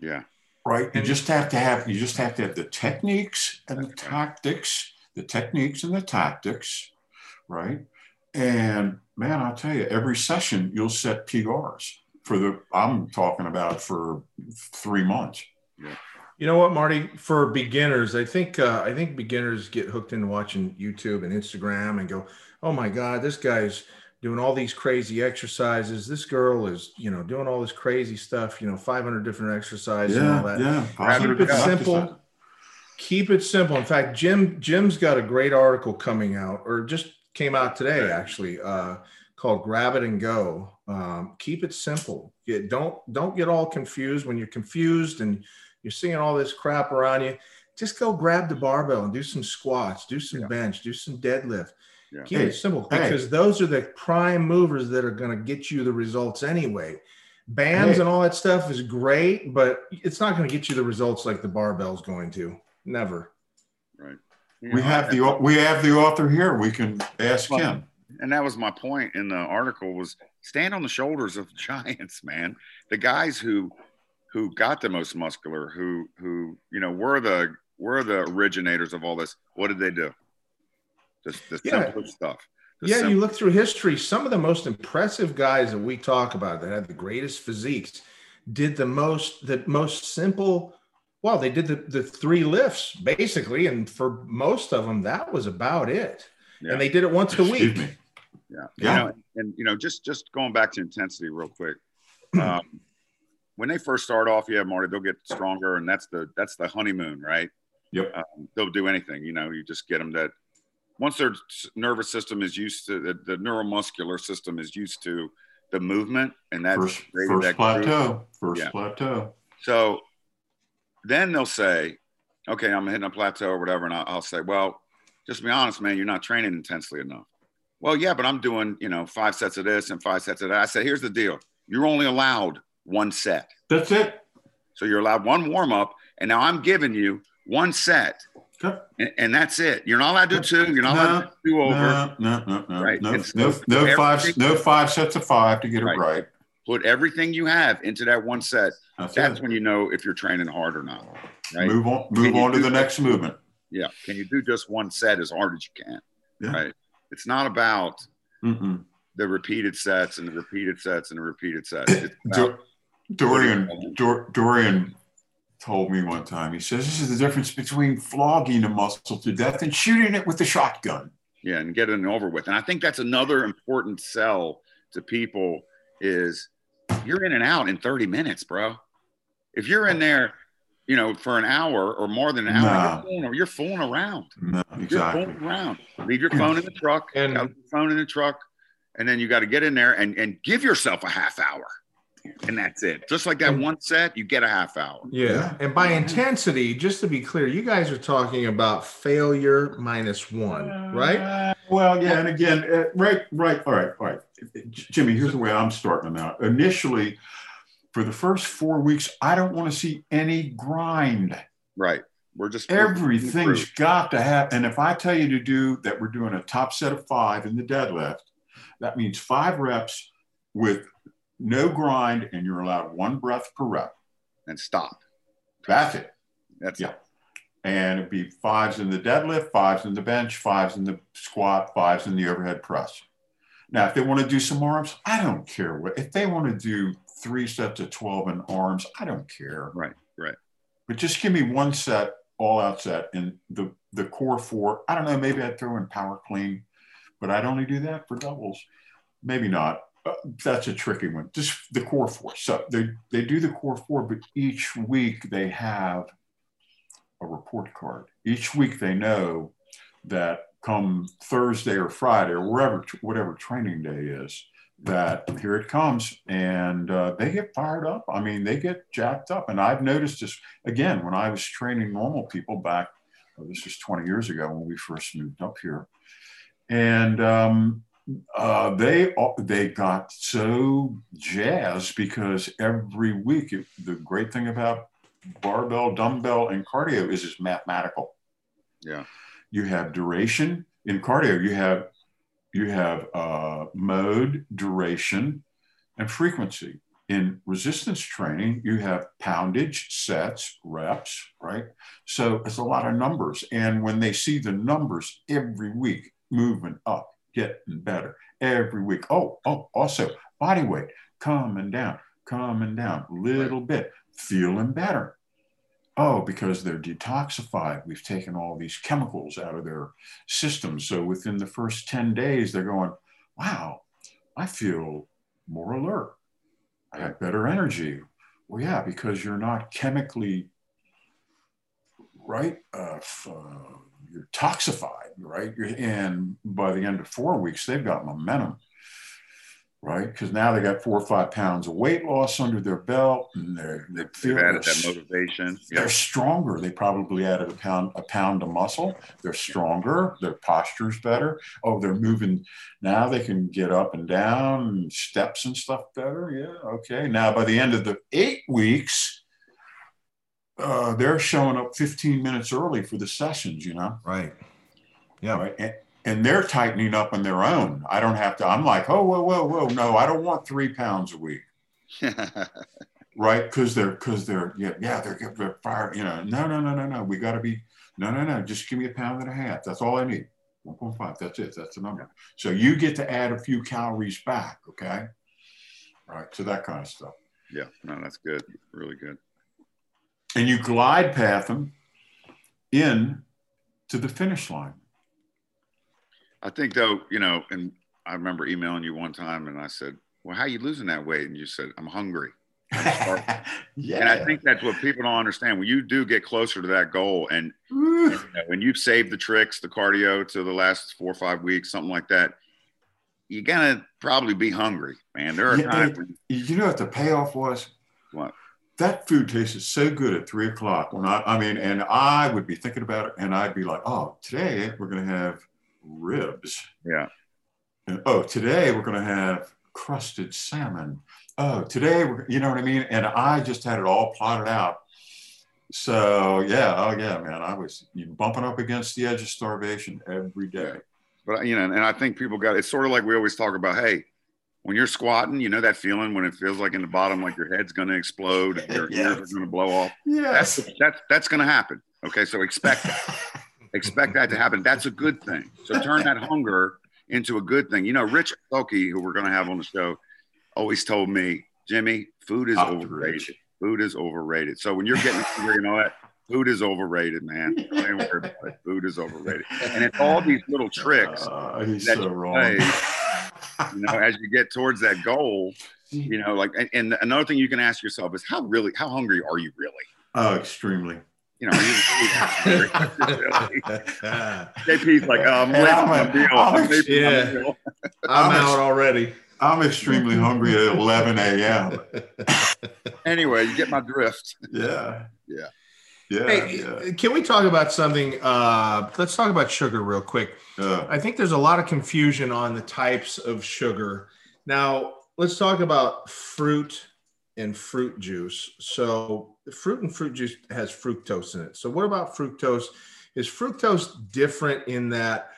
yeah. Right. You just have to have you just have to have the techniques and the tactics, the techniques and the tactics, right? And man, I'll tell you, every session you'll set PRs for the I'm talking about for three months. Yeah. You know what, Marty? For beginners, I think uh, I think beginners get hooked into watching YouTube and Instagram and go, "Oh my God, this guy's doing all these crazy exercises. This girl is, you know, doing all this crazy stuff, you know, 500 different exercises yeah, and all that. Yeah. Keep it simple. Keep it simple. In fact, Jim, Jim's got a great article coming out or just came out today actually, uh, called grab it and go. Um, keep it simple. Get, don't, don't get all confused when you're confused and you're seeing all this crap around you. Just go grab the barbell and do some squats, do some yeah. bench, do some deadlift yeah. Keep hey, it simple because hey. those are the prime movers that are going to get you the results anyway. Bands hey. and all that stuff is great, but it's not going to get you the results like the barbell's going to. Never. Right. You we know, have I, the we have the author here. We can ask well, him. And that was my point in the article was stand on the shoulders of [LAUGHS] giants, man. The guys who who got the most muscular, who who you know were the were the originators of all this. What did they do? The, the yeah. stuff. yeah, simple. you look through history, some of the most impressive guys that we talk about that had the greatest physiques did the most the most simple Well, they did the, the three lifts basically, and for most of them, that was about it. Yeah. And they did it once a week. Yeah. yeah. You know, and you know, just just going back to intensity real quick. [CLEARS THROAT] Um, when they first start off, yeah, Marty, they'll get stronger, and that's the that's the honeymoon, right? Yep. Um, they'll do anything. You know, you just get them that once their nervous system is used to the, the neuromuscular system is used to the movement and that first, first that plateau, first yeah. plateau. So then they'll say, okay, I'm hitting a plateau or whatever. And I'll, I'll say, well, just be honest, man, you're not training intensely enough. Well, yeah, but I'm doing, you know, five sets of this and five sets of that. I said, here's the deal. You're only allowed one set. That's it. So you're allowed one warm up. And now I'm giving you one set. Okay. And, and, that's it. You're not allowed to do two. You're not no, allowed to do over. No, no, no, no. Right. No, no, no five, no five sets of five to get right. it right. Put everything you have into that one set. That's, that's when you know if you're training hard or not. Right. Move on. Move on to the next movement. Yeah. Can you do just one set as hard as you can? Yeah. Right. It's not about Mm-mm. the repeated sets and the repeated sets and the repeated sets. [COUGHS] Dorian, Dorian told me one time. He says this is the difference between flogging a muscle to death and shooting it with a shotgun. Yeah, and getting it over with. And I think that's another important sell to people is you're in and out in 30 minutes, bro. If you're in there, you know, for an hour or more than an hour, nah. you're, fooling, you're fooling around. No, exactly. You're fooling around. Leave your phone in the truck, and your phone in the truck, and then you got to get in there and, and give yourself a half hour and that's it. Just like that one set, you get a half hour. Yeah. And by intensity, just to be clear, you guys are talking about failure minus one, right? Uh, well, yeah. And again, uh, right, right. All right, all right. Jimmy, here's the way I'm starting them out. Initially, for the first four weeks, I don't want to see any grind. Right. We're just everything's got to happen. And if I tell you to do that, we're doing a top set of five in the deadlift, that means five reps with no grind, and you're allowed one breath per rep. And stop. That's it. That's yeah. It. And it'd be fives in the deadlift, fives in the bench, fives in the squat, fives in the overhead press. Now, if they want to do some arms, I don't care what. If they want to do three sets of 12 in arms, I don't care. Right, right. But just give me one set, all out set, and the the core four. I don't know. Maybe I'd throw in power clean, but I'd only do that for doubles. Maybe not. Uh, that's a tricky one. Just the core four. So they, they do the core four, but each week they have a report card. Each week they know that come Thursday or Friday or wherever, whatever training day is, that here it comes and uh, they get fired up. I mean, they get jacked up. And I've noticed this again when I was training normal people back, oh, this was 20 years ago when we first moved up here. And um, uh, they they got so jazzed because every week it, the great thing about barbell, dumbbell, and cardio is it's mathematical. Yeah, you have duration in cardio. You have you have uh, mode, duration, and frequency. In resistance training, you have poundage, sets, reps, right? So it's a lot of numbers. And when they see the numbers every week, movement up, getting better every week. Oh, oh, also body weight coming down, coming down, little bit, feeling better. Oh, because they're detoxified. We've taken all these chemicals out of their system. So within the first 10 days, they're going, wow, I feel more alert. I have better energy. Well, yeah, because you're not chemically, right? Uh, uh, you're toxified, right? You're, and by the end of four weeks, they've got momentum, right? Because now they got four or five pounds of weight loss under their belt, and they're they feel they've added that motivation. They're stronger. They probably added a pound a pound of muscle. They're stronger. Their posture's better. Oh, they're moving. Now they can get up and down and steps and stuff better. Yeah, okay. Now by the end of the eight weeks uh, they're showing up 15 minutes early for the sessions, you know? Right. Yeah. Right. And, and, they're tightening up on their own. I don't have to, I'm like, oh, whoa, whoa, whoa. No, I don't want three pounds a week. [LAUGHS] right. Cause they're, cause they're, yeah, yeah, they're, they're fired, you know, no, no, no, no, no. We got to be, no, no, no. Just give me a pound and a half. That's all I need. 1.5. That's it. That's the number. So you get to add a few calories back. Okay. Right. So that kind of stuff. Yeah. No, that's good. Really good. And you glide path them in to the finish line. I think though, you know, and I remember emailing you one time and I said, Well, how are you losing that weight? And you said, I'm hungry. [LAUGHS] yeah. And I think that's what people don't understand. When you do get closer to that goal and, and you know, when you've saved the tricks, the cardio to the last four or five weeks, something like that, you're gonna probably be hungry, man. There are Yeah, times when you know what the payoff was? what? That food tasted so good at three o'clock. When I, I mean, and I would be thinking about it, and I'd be like, "Oh, today we're going to have ribs." Yeah. And oh, today we're going to have crusted salmon. Oh, today we're, you know what I mean? And I just had it all plotted out. So yeah, oh yeah, man, I was bumping up against the edge of starvation every day. But you know, and I think people got it's sort of like we always talk about, hey, when you're squatting, you know that feeling when it feels like in the bottom, like your head's gonna explode and [LAUGHS] your Yes. ears are gonna blow off. Yes. That's that's that's gonna happen. Okay, so expect that. [LAUGHS] expect that to happen. That's a good thing. So turn that hunger into a good thing. You know, Rich Oki, who we're gonna have on the show, always told me, Jimmy, food is Dr. overrated. Rich. Food is overrated. So when you're getting hungry and all that, food is overrated, man. Don't worry about it. Food is overrated. And it's all these little tricks Uh, [LAUGHS] he's that so you wrong. play, [LAUGHS] you know, as you get towards that goal, you know, like, and, and another thing you can ask yourself is how really, how hungry are you really? oh, extremely. You know, are you [LAUGHS] really? [LAUGHS] JP's like, oh, I'm And I'm for a- my meal. I'm I'm a- late for my yeah. I'm I'm out already. I'm extremely hungry at 11 a.m. Anyway, you get my drift. Yeah. Yeah. Yeah. Hey, yeah. can we talk about something? Uh, let's talk about sugar real quick. Uh, I think there's a lot of confusion on the types of sugar. Now, let's talk about fruit and fruit juice. So, fruit and fruit juice has fructose in it. So, what about fructose? Is fructose different in that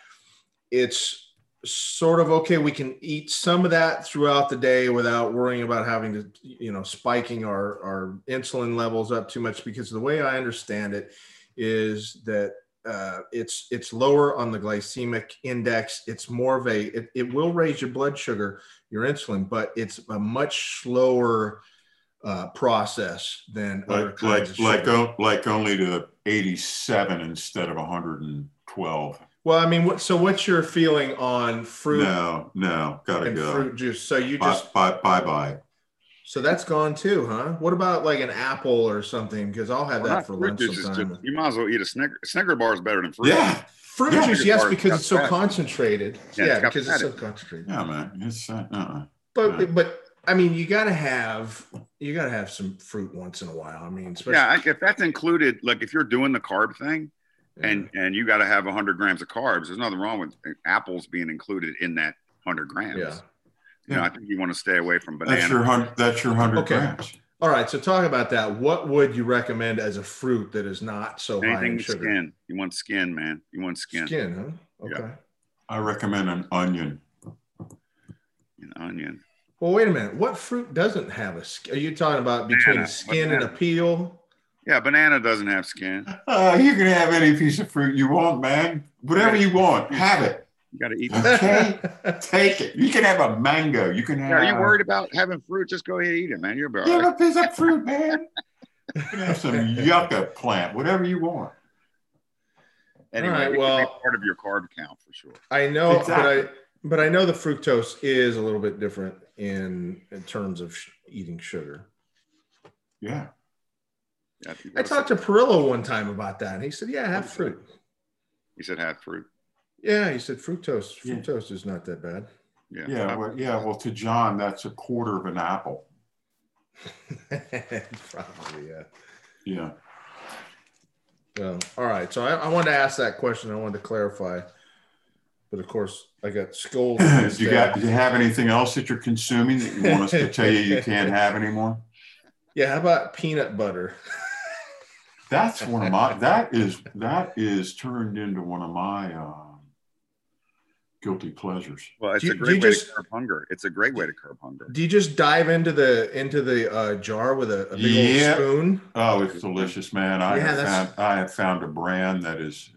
it's sort of okay, we can eat some of that throughout the day without worrying about having to, you know, spiking our, our insulin levels up too much? Because the way I understand it is that uh, it's it's lower on the glycemic index. It's more of a it, it will raise your blood sugar, your insulin, but it's a much slower uh, process than other like kinds like of like sugar. o- like only to 87 instead of 112. Well, I mean, what, so what's your feeling on fruit No, no, gotta and go. fruit juice? So you just bye, bye, bye. so that's gone too, huh? What about like an apple or something? Because I'll have Well, that for fruit lunch sometime. just, you might as well eat a Snicker. Snicker bar is better than fruit. Yeah, Fruit Yeah. juice, yes, because it's so fat. concentrated. Yeah, Yeah, it's because fat it's so it. concentrated. yeah, man. It's uh, uh But Yeah. but I mean, you gotta have you gotta have some fruit once in a while. I mean, especially Yeah, if that's included, like if you're doing the carb thing and and you got to have 100 grams of carbs, there's nothing wrong with apples being included in that 100 grams. yeah. You know, I think you want to stay away from banana. that's your hundred. That's your hundred Okay. grams. All right, so talk about that. What would you recommend as a fruit that is not so high Anything in with sugar? skin. You want skin, man. You want skin. Skin, huh? Yeah. Okay. I recommend an onion. An onion. Well, wait a minute. What fruit doesn't have a skin? Are you talking about between Banana. a skin and a peel? Yeah, banana doesn't have skin. Uh, you can have any piece of fruit you want, man. Whatever you want, have it. You got to eat. Okay, [LAUGHS] take it. You can have a mango. You can have. Yeah, are you worried about having fruit? Just go ahead and eat it, man. You're be all Yeah, right. a piece of fruit, man. You can have some yucca plant, whatever you want. Anyway, All right, it could be well- part of your carb count for sure. I know, Exactly. but I but I know the fructose is a little bit different in in terms of sh- eating sugar. Yeah. Yeah, I talked to Parrillo one time about that, and he said, "Yeah, have oh, fruit." He said have fruit. Yeah, he said fructose. Yeah. Fructose is not that bad. Yeah. Yeah. Well, yeah. Well, to John, that's a quarter of an apple. [LAUGHS] Probably, yeah. Yeah. Well, all right. So I, I wanted to ask that question. I wanted to clarify, but of course, I got scolded. [CLEARS THROAT] do you got? Do you have anything else that you're consuming that you want us to tell you you can't have anymore? [LAUGHS] Yeah. How about peanut butter? [LAUGHS] That's [LAUGHS] one of my. That is that is turned into one of my um, guilty pleasures. Well, it's you- a great way just- to curb hunger. It's a great way to curb hunger. Do you just dive into the into the uh, jar with a, a big Yeah. old spoon? Oh, it's delicious, man. I Yeah, have that's- found I have found a brand that is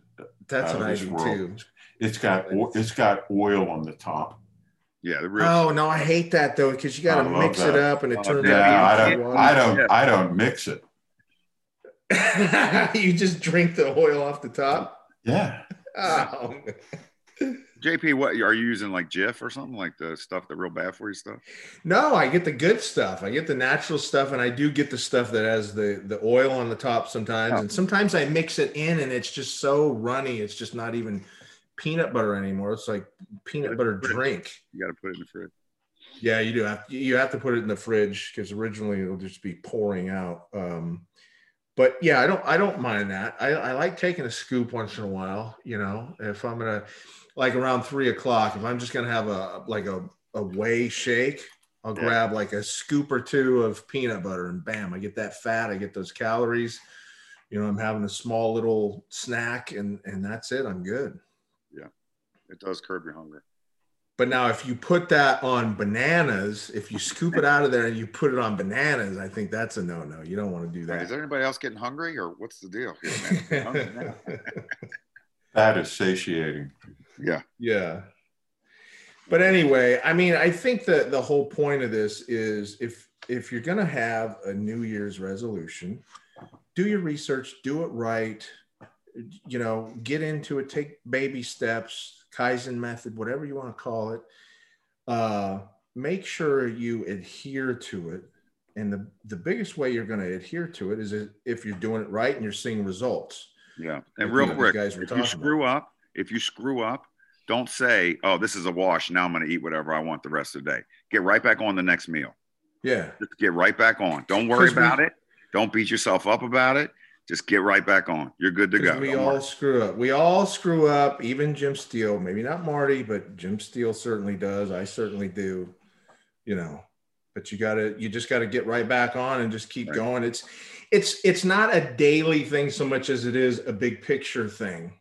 That's out what of I this do world. too. It's got it's got oil on the top. Yeah, the real. Oh no, I hate that though because you got to love mix it up and it Oh, turns yeah, out. Yeah, I don't. I don't I don't mix it. [LAUGHS] you just drink the oil off the top. Yeah. Oh. JP, what are you using like Jif or something like the stuff the real bad for you stuff? No, I get the good stuff. I get the natural stuff, and I do get the stuff that has the the oil on the top sometimes. Oh. And sometimes I mix it in, and it's just so runny. It's just not even peanut butter anymore. It's like peanut butter drink. You got to put it in the fridge. Yeah, you do have you have to put it in the fridge because originally it'll just be pouring out. Um, but yeah, I don't I don't mind that. I, I like taking a scoop once in a while. You know, if I'm gonna like around three o'clock, if I'm just gonna have a like a a whey shake, I'll Yeah. grab like a scoop or two of peanut butter and bam, I get that fat, I get those calories. You know, I'm having a small little snack and and that's it. I'm good. Yeah, it does curb your hunger. But now, if you put that on bananas, if you scoop it out of there and you put it on bananas, I think that's a no-no. You don't want to do Hey, is that. anybody else getting hungry or what's the deal here, man? Hungry now. [LAUGHS] [LAUGHS] That is satiating. yeah. yeah. But anyway, I mean, I think that the whole point of this is if if you're going to have a New Year's resolution, do your research, do it right. You know, get into it, take baby steps, Kaizen method, whatever you want to call it. Uh, make sure you adhere to it. And the, the biggest way you're going to adhere to it is if you're doing it right and you're seeing results. Yeah. And Like real you quick, guys if you screw up, if you screw up, don't say, oh, this is a wash. Now I'm going to eat whatever I want the rest of the day. Get right back on the next meal. Yeah. Just get right back on. Don't worry 'Cause we- about it. Don't beat yourself up about it. Just get right back on. You're good to go. We Don't all worry. screw up. We all screw up. Even Jim Steel, maybe not Marty, but Jim Steel certainly does. I certainly do. You know, but you gotta, you just gotta get right back on and just keep Right. going. It's, it's, it's not a daily thing so much as it is a big picture thing.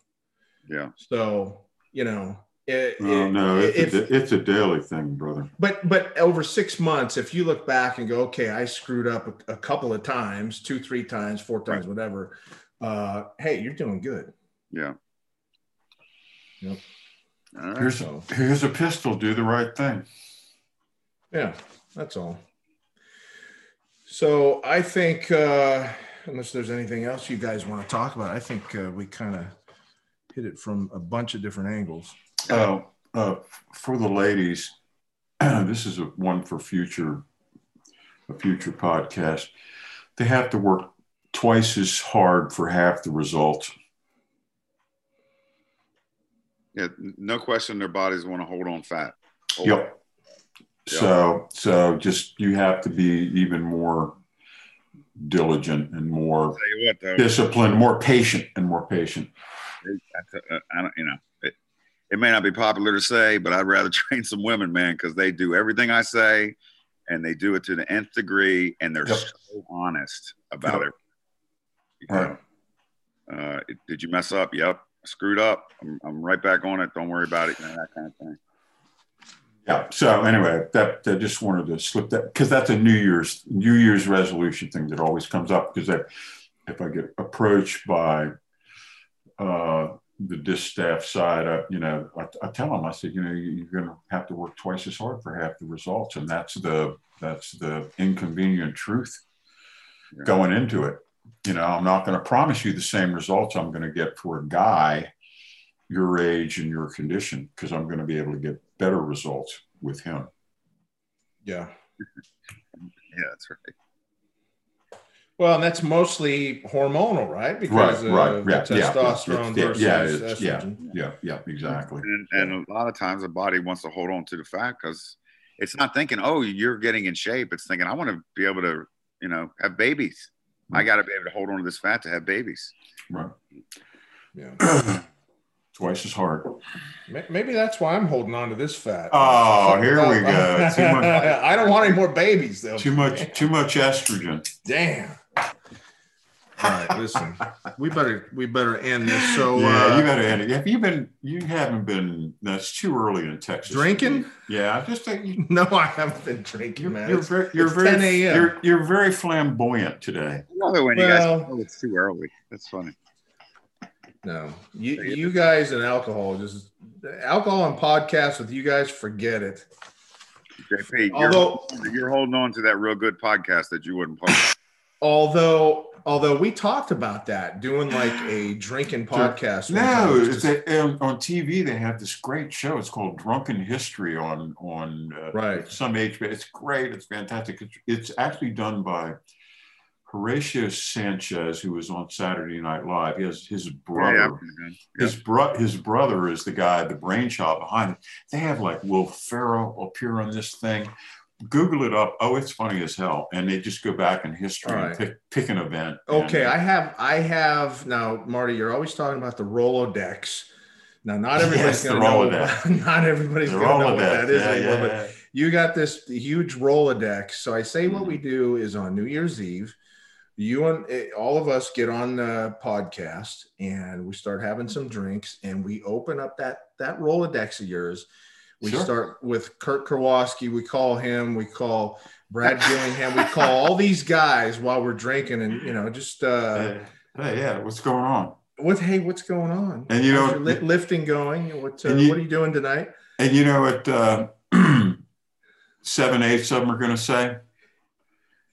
Yeah. So you know, it, Oh, it- no, it's, if, a, it's a daily thing, brother. but but over six months, if you look back and go, okay, I screwed up a, a couple of times, two, three times, four times, whatever. Uh, hey, you're doing good. Yeah. Yep. All right. Here's So here's a pistol. Do the right thing. yeah, that's all. So I think, uh, unless there's anything else you guys want to talk about, I think uh, we kind of hit it from a bunch of different angles. Uh, uh, for the ladies, [CLEARS THROAT] this is a one for future, a future podcast. They have to work twice as hard for half the results. Yeah. No question their bodies want to hold on fat. Oh, Yep. So, so just you have to be even more diligent and more I'll tell you what, though. disciplined, more patient, and more patient. That's a- I don't, you know, it, may not be popular to say, but I'd rather [LAUGHS] train some women, man, because they do everything I say and they do it to the nth degree and they're Yep. so honest about Yep. it. Right. Uh, did you mess up? Yep. Screwed up. I'm, I'm right back on it. Don't worry about it. You know, that kind of thing. Yeah. So anyway, that I just wanted to slip that because that's a New Year's New Year's resolution thing that always comes up because if, if I get approached by uh, the distaff side, I, you know, I, I tell them I said, you know, you- you're going to have to work twice as hard for half the results, and that's the that's the inconvenient truth Yeah. going into it. You know, I'm not going to promise you the same results I'm going to get for a guy your age and your condition because I'm going to be able to get better results with him. Yeah. Yeah, that's right. Well, and that's mostly hormonal, right? Because Right, right, of yeah, the yeah, testosterone yeah, versus yeah, it's- yeah. estrogen. Yeah, yeah, exactly. And, and a lot of times the body wants to hold on to the fat because it's not thinking, oh, you're getting in shape. It's thinking, I want to be able to, you know, have babies. I mm. got to be able to hold on to this fat to have babies. Right. Yeah. [CLEARS THROAT] Twice as hard. Maybe that's why I'm holding on to this fat. Oh, here we go. Too much- [LAUGHS] I don't want any more babies, though. Too much, too much estrogen. Damn. All right, listen. We better we better end this. So yeah, uh, you got to end it. Have you been? You haven't been. That's too early in Texas. drinking? Yeah, I just think you, [LAUGHS] No, I haven't been drinking, you're, man. you're It's- very, you're it's very, 10 a.m.. you're, you're very flamboyant today. I love it when you Well- guys, oh, it's too early. That's funny. No, you you guys and alcohol just alcohol and podcasts with you guys. Forget it. JP, you're, Although you're holding on to that real good podcast that you wouldn't post. Although although we talked about that doing like a [GASPS] drinking podcast. No, it's a, on TV they have this great show. It's called Drunken History on on uh, right some age. It's great. It's fantastic. It's, it's actually done by Horatio Sanchez, who was on Saturday Night Live. He has his brother. Yeah, yeah. His bro- his brother is the guy, the brainchild behind it. They have like Will Ferrell appear on this thing. Google it up. Oh, it's funny as hell. And they just go back in history right. and pick, pick an event. Okay, and, I have I have now, Marty. You're always talking about the Rolodex. Now, not everybody's yes, going to know. About, [LAUGHS] not everybody's going to know what that is yeah, anymore. Yeah, but you got this huge Rolodex. So I say what we do is on New Year's Eve, you and eh, all of us get on the podcast and we start having some drinks and we open up that that Rolodex of yours we sure. start with Kirk Karwoski. We call him. We call Brad Gillingham. we call all these guys while we're drinking, and you know, just uh, hey, hey yeah, what's going on? What hey, what's going on? And you know, li- lifting going. What uh, you, what are you doing tonight? And you know what? Uh, [CLEARS THROAT] seven eighths of them are going to say.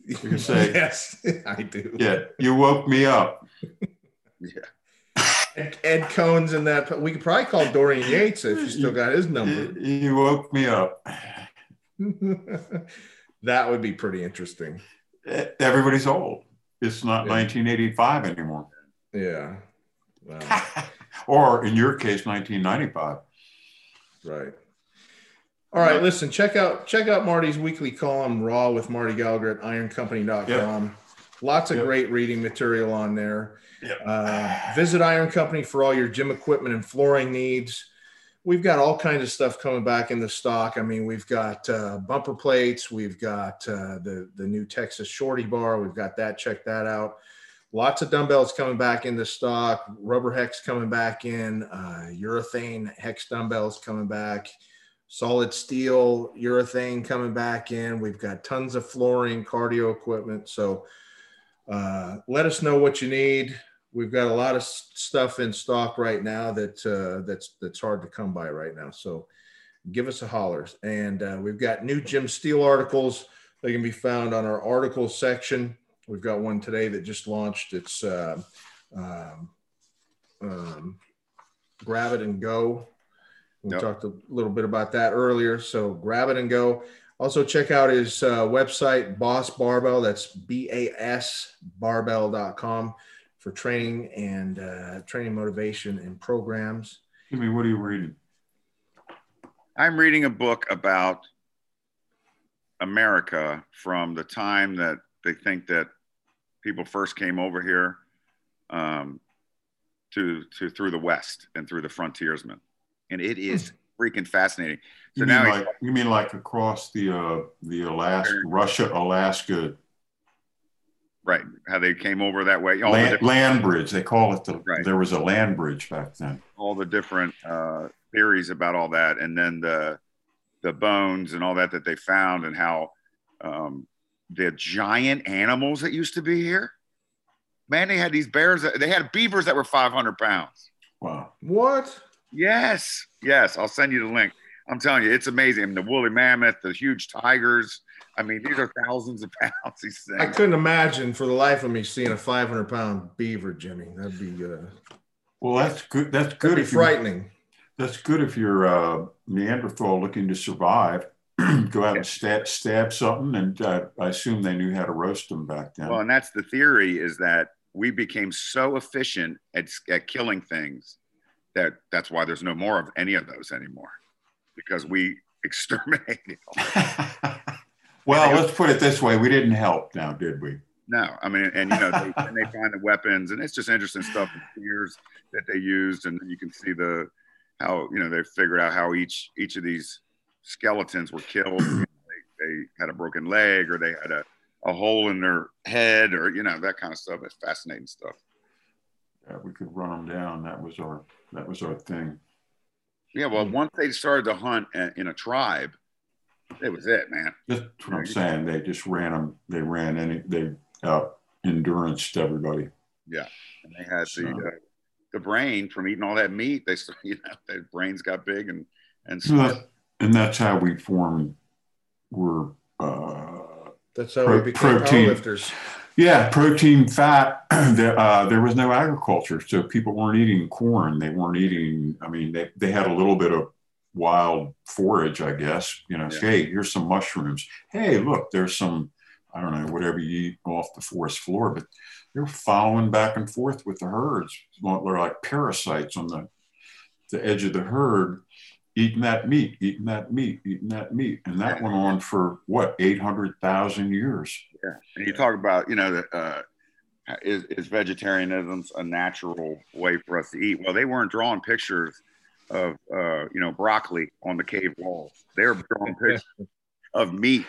You're going to say [LAUGHS] yes, [LAUGHS] I do. Yeah, you woke me up. [LAUGHS] yeah. Ed, Coan's in that. We could probably call Dorian Yates if you still got his number. You woke me up. [LAUGHS] that would be pretty interesting. Everybody's old. It's not yeah. 1985 anymore. Yeah. Wow. [LAUGHS] or in your case, 1995. Right. All right, listen, check out check out Marty's weekly column, Raw with Marty Gallagher at ironcompany.com. Yep. Lots of yep. great reading material on there. Yep. Uh, visit Iron Company for all your gym equipment and flooring needs. We've got all kinds of stuff coming back in the stock. I mean, we've got uh, bumper plates, we've got uh, the the new Texas Shorty bar. We've got that. Check that out. Lots of dumbbells coming back into stock. Rubber hex coming back in. Uh, urethane hex dumbbells coming back. Solid steel urethane coming back in. We've got tons of flooring, cardio equipment. So uh, let us know what you need we've got a lot of stuff in stock right now that uh, that's that's hard to come by right now. So give us a holler. And uh, we've got new Jim Steel articles. They can be found on our articles section. We've got one today that just launched. It's uh, um, um, Grab It and Go. We yep. talked a little bit about that earlier. So grab it and go. Also, check out his uh, website, Bas Barbell. That's B A S barbell.com for training and uh, training motivation and programs. I mean, what are you reading? I'm reading a book about America from the time that they think that people first came over here um, to to through the West and through the frontiersmen, and it is hmm. freaking fascinating. So you mean now like you mean like across the uh, the Alaska, Russia, Alaska Right. How they came over that way. All land, the land bridge. They call it the, right. there was a land bridge back then. All the different uh, theories about all that. And then the, the bones and all that that they found and how um, the giant animals that used to be here. Man, they had these bears. That, they had beavers that were 500 pounds. Wow. What? Yes. Yes. I'll send you the link. I'm telling you, it's amazing. I mean, the woolly mammoth, the huge tigers, I mean, these are thousands of pounds. These things. I couldn't imagine for the life of me seeing a 500 pound beaver, Jimmy. That'd be. Uh, well, that's good. That's good. If frightening. That's good if you're uh, Neanderthal looking to survive. [CLEARS THROAT] Go out and stab, stab something, and uh, I assume they knew how to roast them back then. Well, and that's the theory is that we became so efficient at, at killing things that that's why there's no more of any of those anymore because we [LAUGHS] exterminated them. [LAUGHS] Well, let's put it this way: we didn't help now, did we? No, I mean, and you know, they, [LAUGHS] and they find the weapons, and it's just interesting stuff. The spears that they used, and you can see the how you know they figured out how each each of these skeletons were killed. they, they, had a broken leg, or they had a, a hole in their head, or you know that kind of stuff. It's fascinating stuff. Yeah, we could run them down. That was our that was our thing. Yeah, well, hmm. once they started to hunt eh, in a tribe, it was it, man. That's what I'm saying. They just ran them. They ran any. They uh, endurance to everybody. Yeah, and they had so. the uh, the brain from eating all that meat. They [LAUGHS] you know their brains got big and and so that, and that's how we formed. We're uh, that's how pro, we became protein, powerlifters. Yeah, protein, fat. [CLEARS THROAT] there, uh, there was no agriculture, so people weren't eating corn. They weren't eating. I mean, they they had a little bit of wild forage, I guess. You know, yeah. hey, here's some mushrooms. Hey, look, there's some. I don't know, whatever you eat off the forest floor, but they're following back and forth with the herds. They're like parasites on the the edge of the herd, eating that meat, eating that meat, eating that meat, and that went on for what eight hundred thousand years. Yeah, and you talk about you know uh, is, is vegetarianism a natural way for us to eat? Well, they weren't drawing pictures of uh, you know broccoli on the cave walls. They're drawing pictures of meat.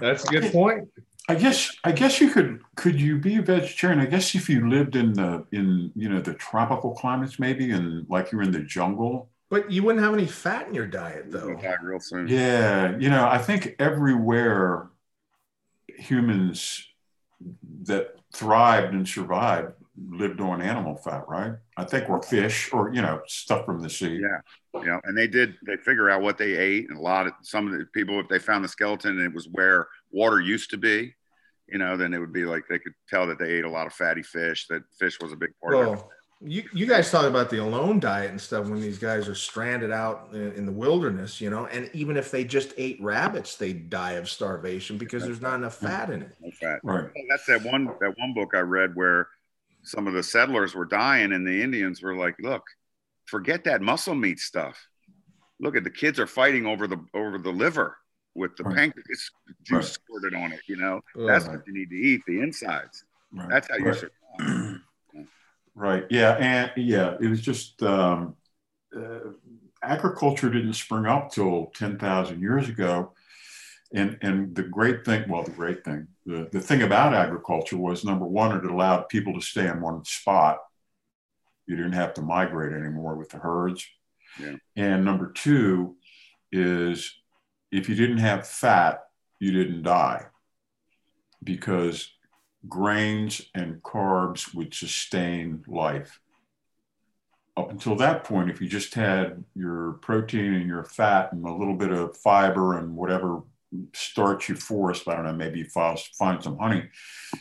That's a good point. I guess I guess you could could you be a vegetarian? I guess if you lived in the in you know the tropical climates maybe and like you're in the jungle. But you wouldn't have any fat in your diet though. Die real soon. Yeah, you know I think everywhere humans that thrived and survived lived on animal fat, right? I think or fish or you know stuff from the sea. Yeah, yeah, and they did they figure out what they ate, and a lot of some of the people if they found the skeleton and it was where water used to be, you know, then it would be like they could tell that they ate a lot of fatty fish. That fish was a big part well, of it. You, you guys talk about the alone diet and stuff when these guys are stranded out in, in, the wilderness, you know, and even if they just ate rabbits, they die of starvation because there's not enough fat in it. No fat. Right. That's that one that one book I read where some of the settlers were dying and the Indians were like, look, forget that muscle meat stuff. Look at the kids are fighting over the over the liver with the right. pancreas juice right. squirted on it. You know, that's what you need to eat the insides. Right. That's how you survive. [CLEARS THROAT] right. Yeah. And yeah, it was just um, uh, agriculture didn't spring up till 10,000 years ago. And, and the great thing, well, the great thing, the, the thing about agriculture was number one, it allowed people to stay in one spot. You didn't have to migrate anymore with the herds. Yeah. And number two is if you didn't have fat, you didn't die because grains and carbs would sustain life. Up until that point, if you just had your protein and your fat and a little bit of fiber and whatever starch you forest, I don't know, maybe you find some honey.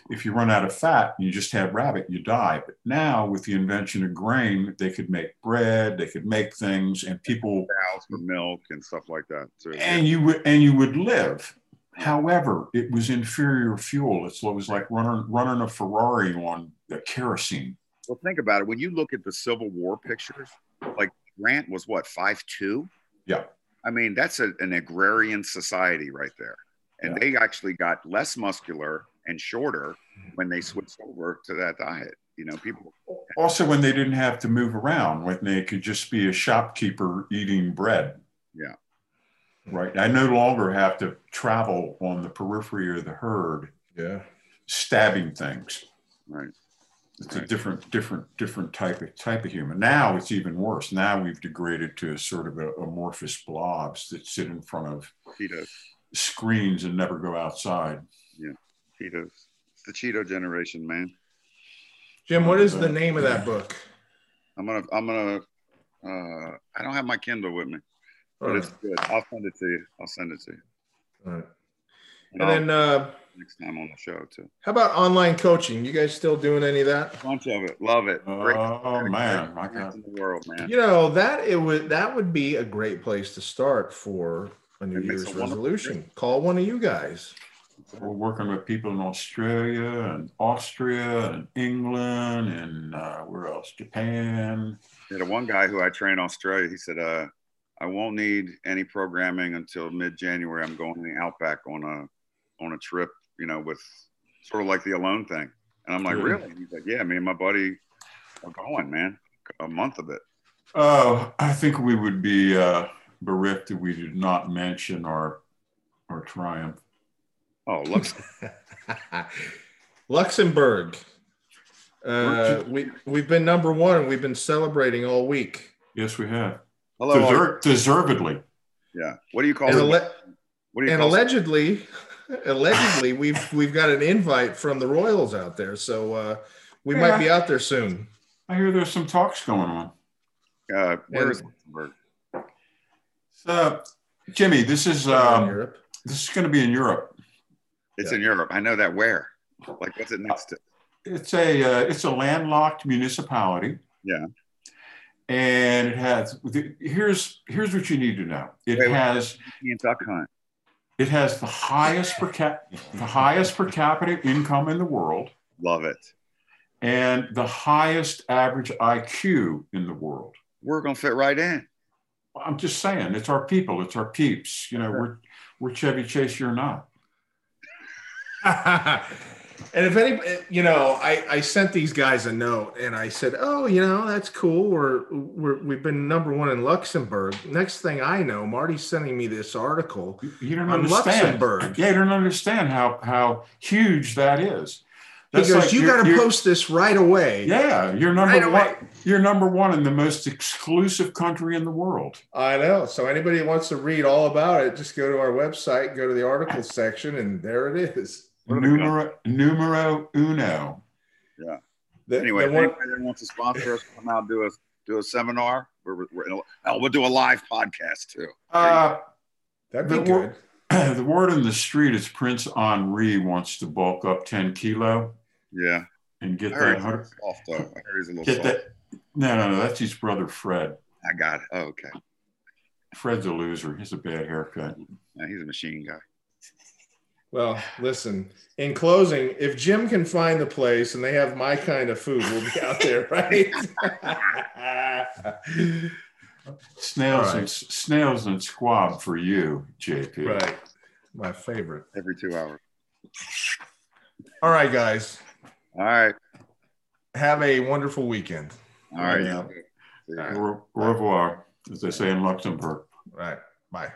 If you run out of fat and you just have rabbit, you die. But now with the invention of grain, they could make bread, they could make things, and people cows for milk and stuff like that. Too. And you would and you would live. However, it was inferior fuel. It's, it was like running running a Ferrari on the kerosene. Well, think about it. When you look at the Civil War pictures, like Grant was what five two. Yeah I mean, that's a, an agrarian society right there. And yeah. they actually got less muscular and shorter mm-hmm. when they switched over to that diet. You know, people also when they didn't have to move around, when they could just be a shopkeeper eating bread. Yeah. Right. I no longer have to travel on the periphery of the herd. Yeah. Stabbing things. Right. It's right. a different, different, different type of type of human. Now it's even worse. Now we've degraded to a sort of a, amorphous blobs that sit in front of Cheetos. screens and never go outside. Yeah, Cheetos. It's the Cheeto generation, man. Jim, what is the name of that book? I'm gonna, I'm gonna. Uh, I don't have my Kindle with me, but it's good. I'll send it to you. I'll send it to you. All right. And, and then. Uh, next time on the show too. How about online coaching? You guys still doing any of that? A bunch of it. Love it. Great. Oh man, my God. in the world, man. You know that it would that would be a great place to start for a New it Year's a resolution. Call one of you guys. We're working with people in Australia and Austria and England and uh, where else? Japan. Yeah, the one guy who I train in Australia, he said, uh, I won't need any programming until mid January. I'm going to the Outback on a on a trip you know, with sort of like the alone thing. And I'm like, really? And he's like, yeah, me and my buddy are going, man, a month of it. Oh, I think we would be uh, bereft if we did not mention our our triumph. Oh, Lux- [LAUGHS] Luxembourg. Uh, we we've been number one. We've been celebrating all week. Yes, we have. Hello, Deser- deservedly. Yeah. What do you call and it? Alle- what do you and allegedly, allegedly we've we've got an invite from the Royals out there, so uh, we yeah. might be out there soon. I hear there's some talks going on. Uh, where is Luxembourg? So, Jimmy, this is um, this is going to be in Europe. It's yeah. in Europe. I know that. Where? Like, what's it next to? It's a uh, it's a landlocked municipality. Yeah. And it has here's here's what you need to know. It Wait, wait. has European duck hunt. It has the highest per cap the highest per capita income in the world Love it. and the highest average IQ in the world. We're gonna fit right in. I'm just saying, it's our people, it's our peeps. You know, we're we're Chevy Chase, you're not. [LAUGHS] and if any, you know, I, I sent these guys a note and I said, oh, you know, that's cool. We're, we're we've been number one in Luxembourg. Next thing I know, Marty's sending me this article You don't on understand. Luxembourg. Yeah, you don't understand how how huge that is. He That's goes, like you got to post this right away. Yeah, you're number Right away. one. You're number one in the most exclusive country in the world. I know. So anybody wants to read all about it, just go to our website, go to the article section, and there it is. What are they Numero numero uno. The- Anyway, the one- anybody that wants to sponsor us, come out do a do a seminar. We're, we're, hell, we'll do a live podcast too. Uh, that'd be the good. wor- [CLEARS THROAT] the word in the street is Prince Henri wants to bulk up 10 kilo Yeah, and I get heard that he's a hundred. soft though. I heard he's a little Get soft. that. No, no, no. That's his brother Fred. I got it. Oh, okay. Fred's a loser. He's a bad haircut. Yeah, he's a machine guy. Well, listen, in closing, if Jim can find the place and they have my kind of food, we'll be out there, [LAUGHS] right? Snails All right. and snails and squab for you, JP. right. My favorite. Every two hours. All right, guys. All right. Have a wonderful weekend. All right. Yeah. See. Au au revoir, as they say in Luxembourg. All right. Bye.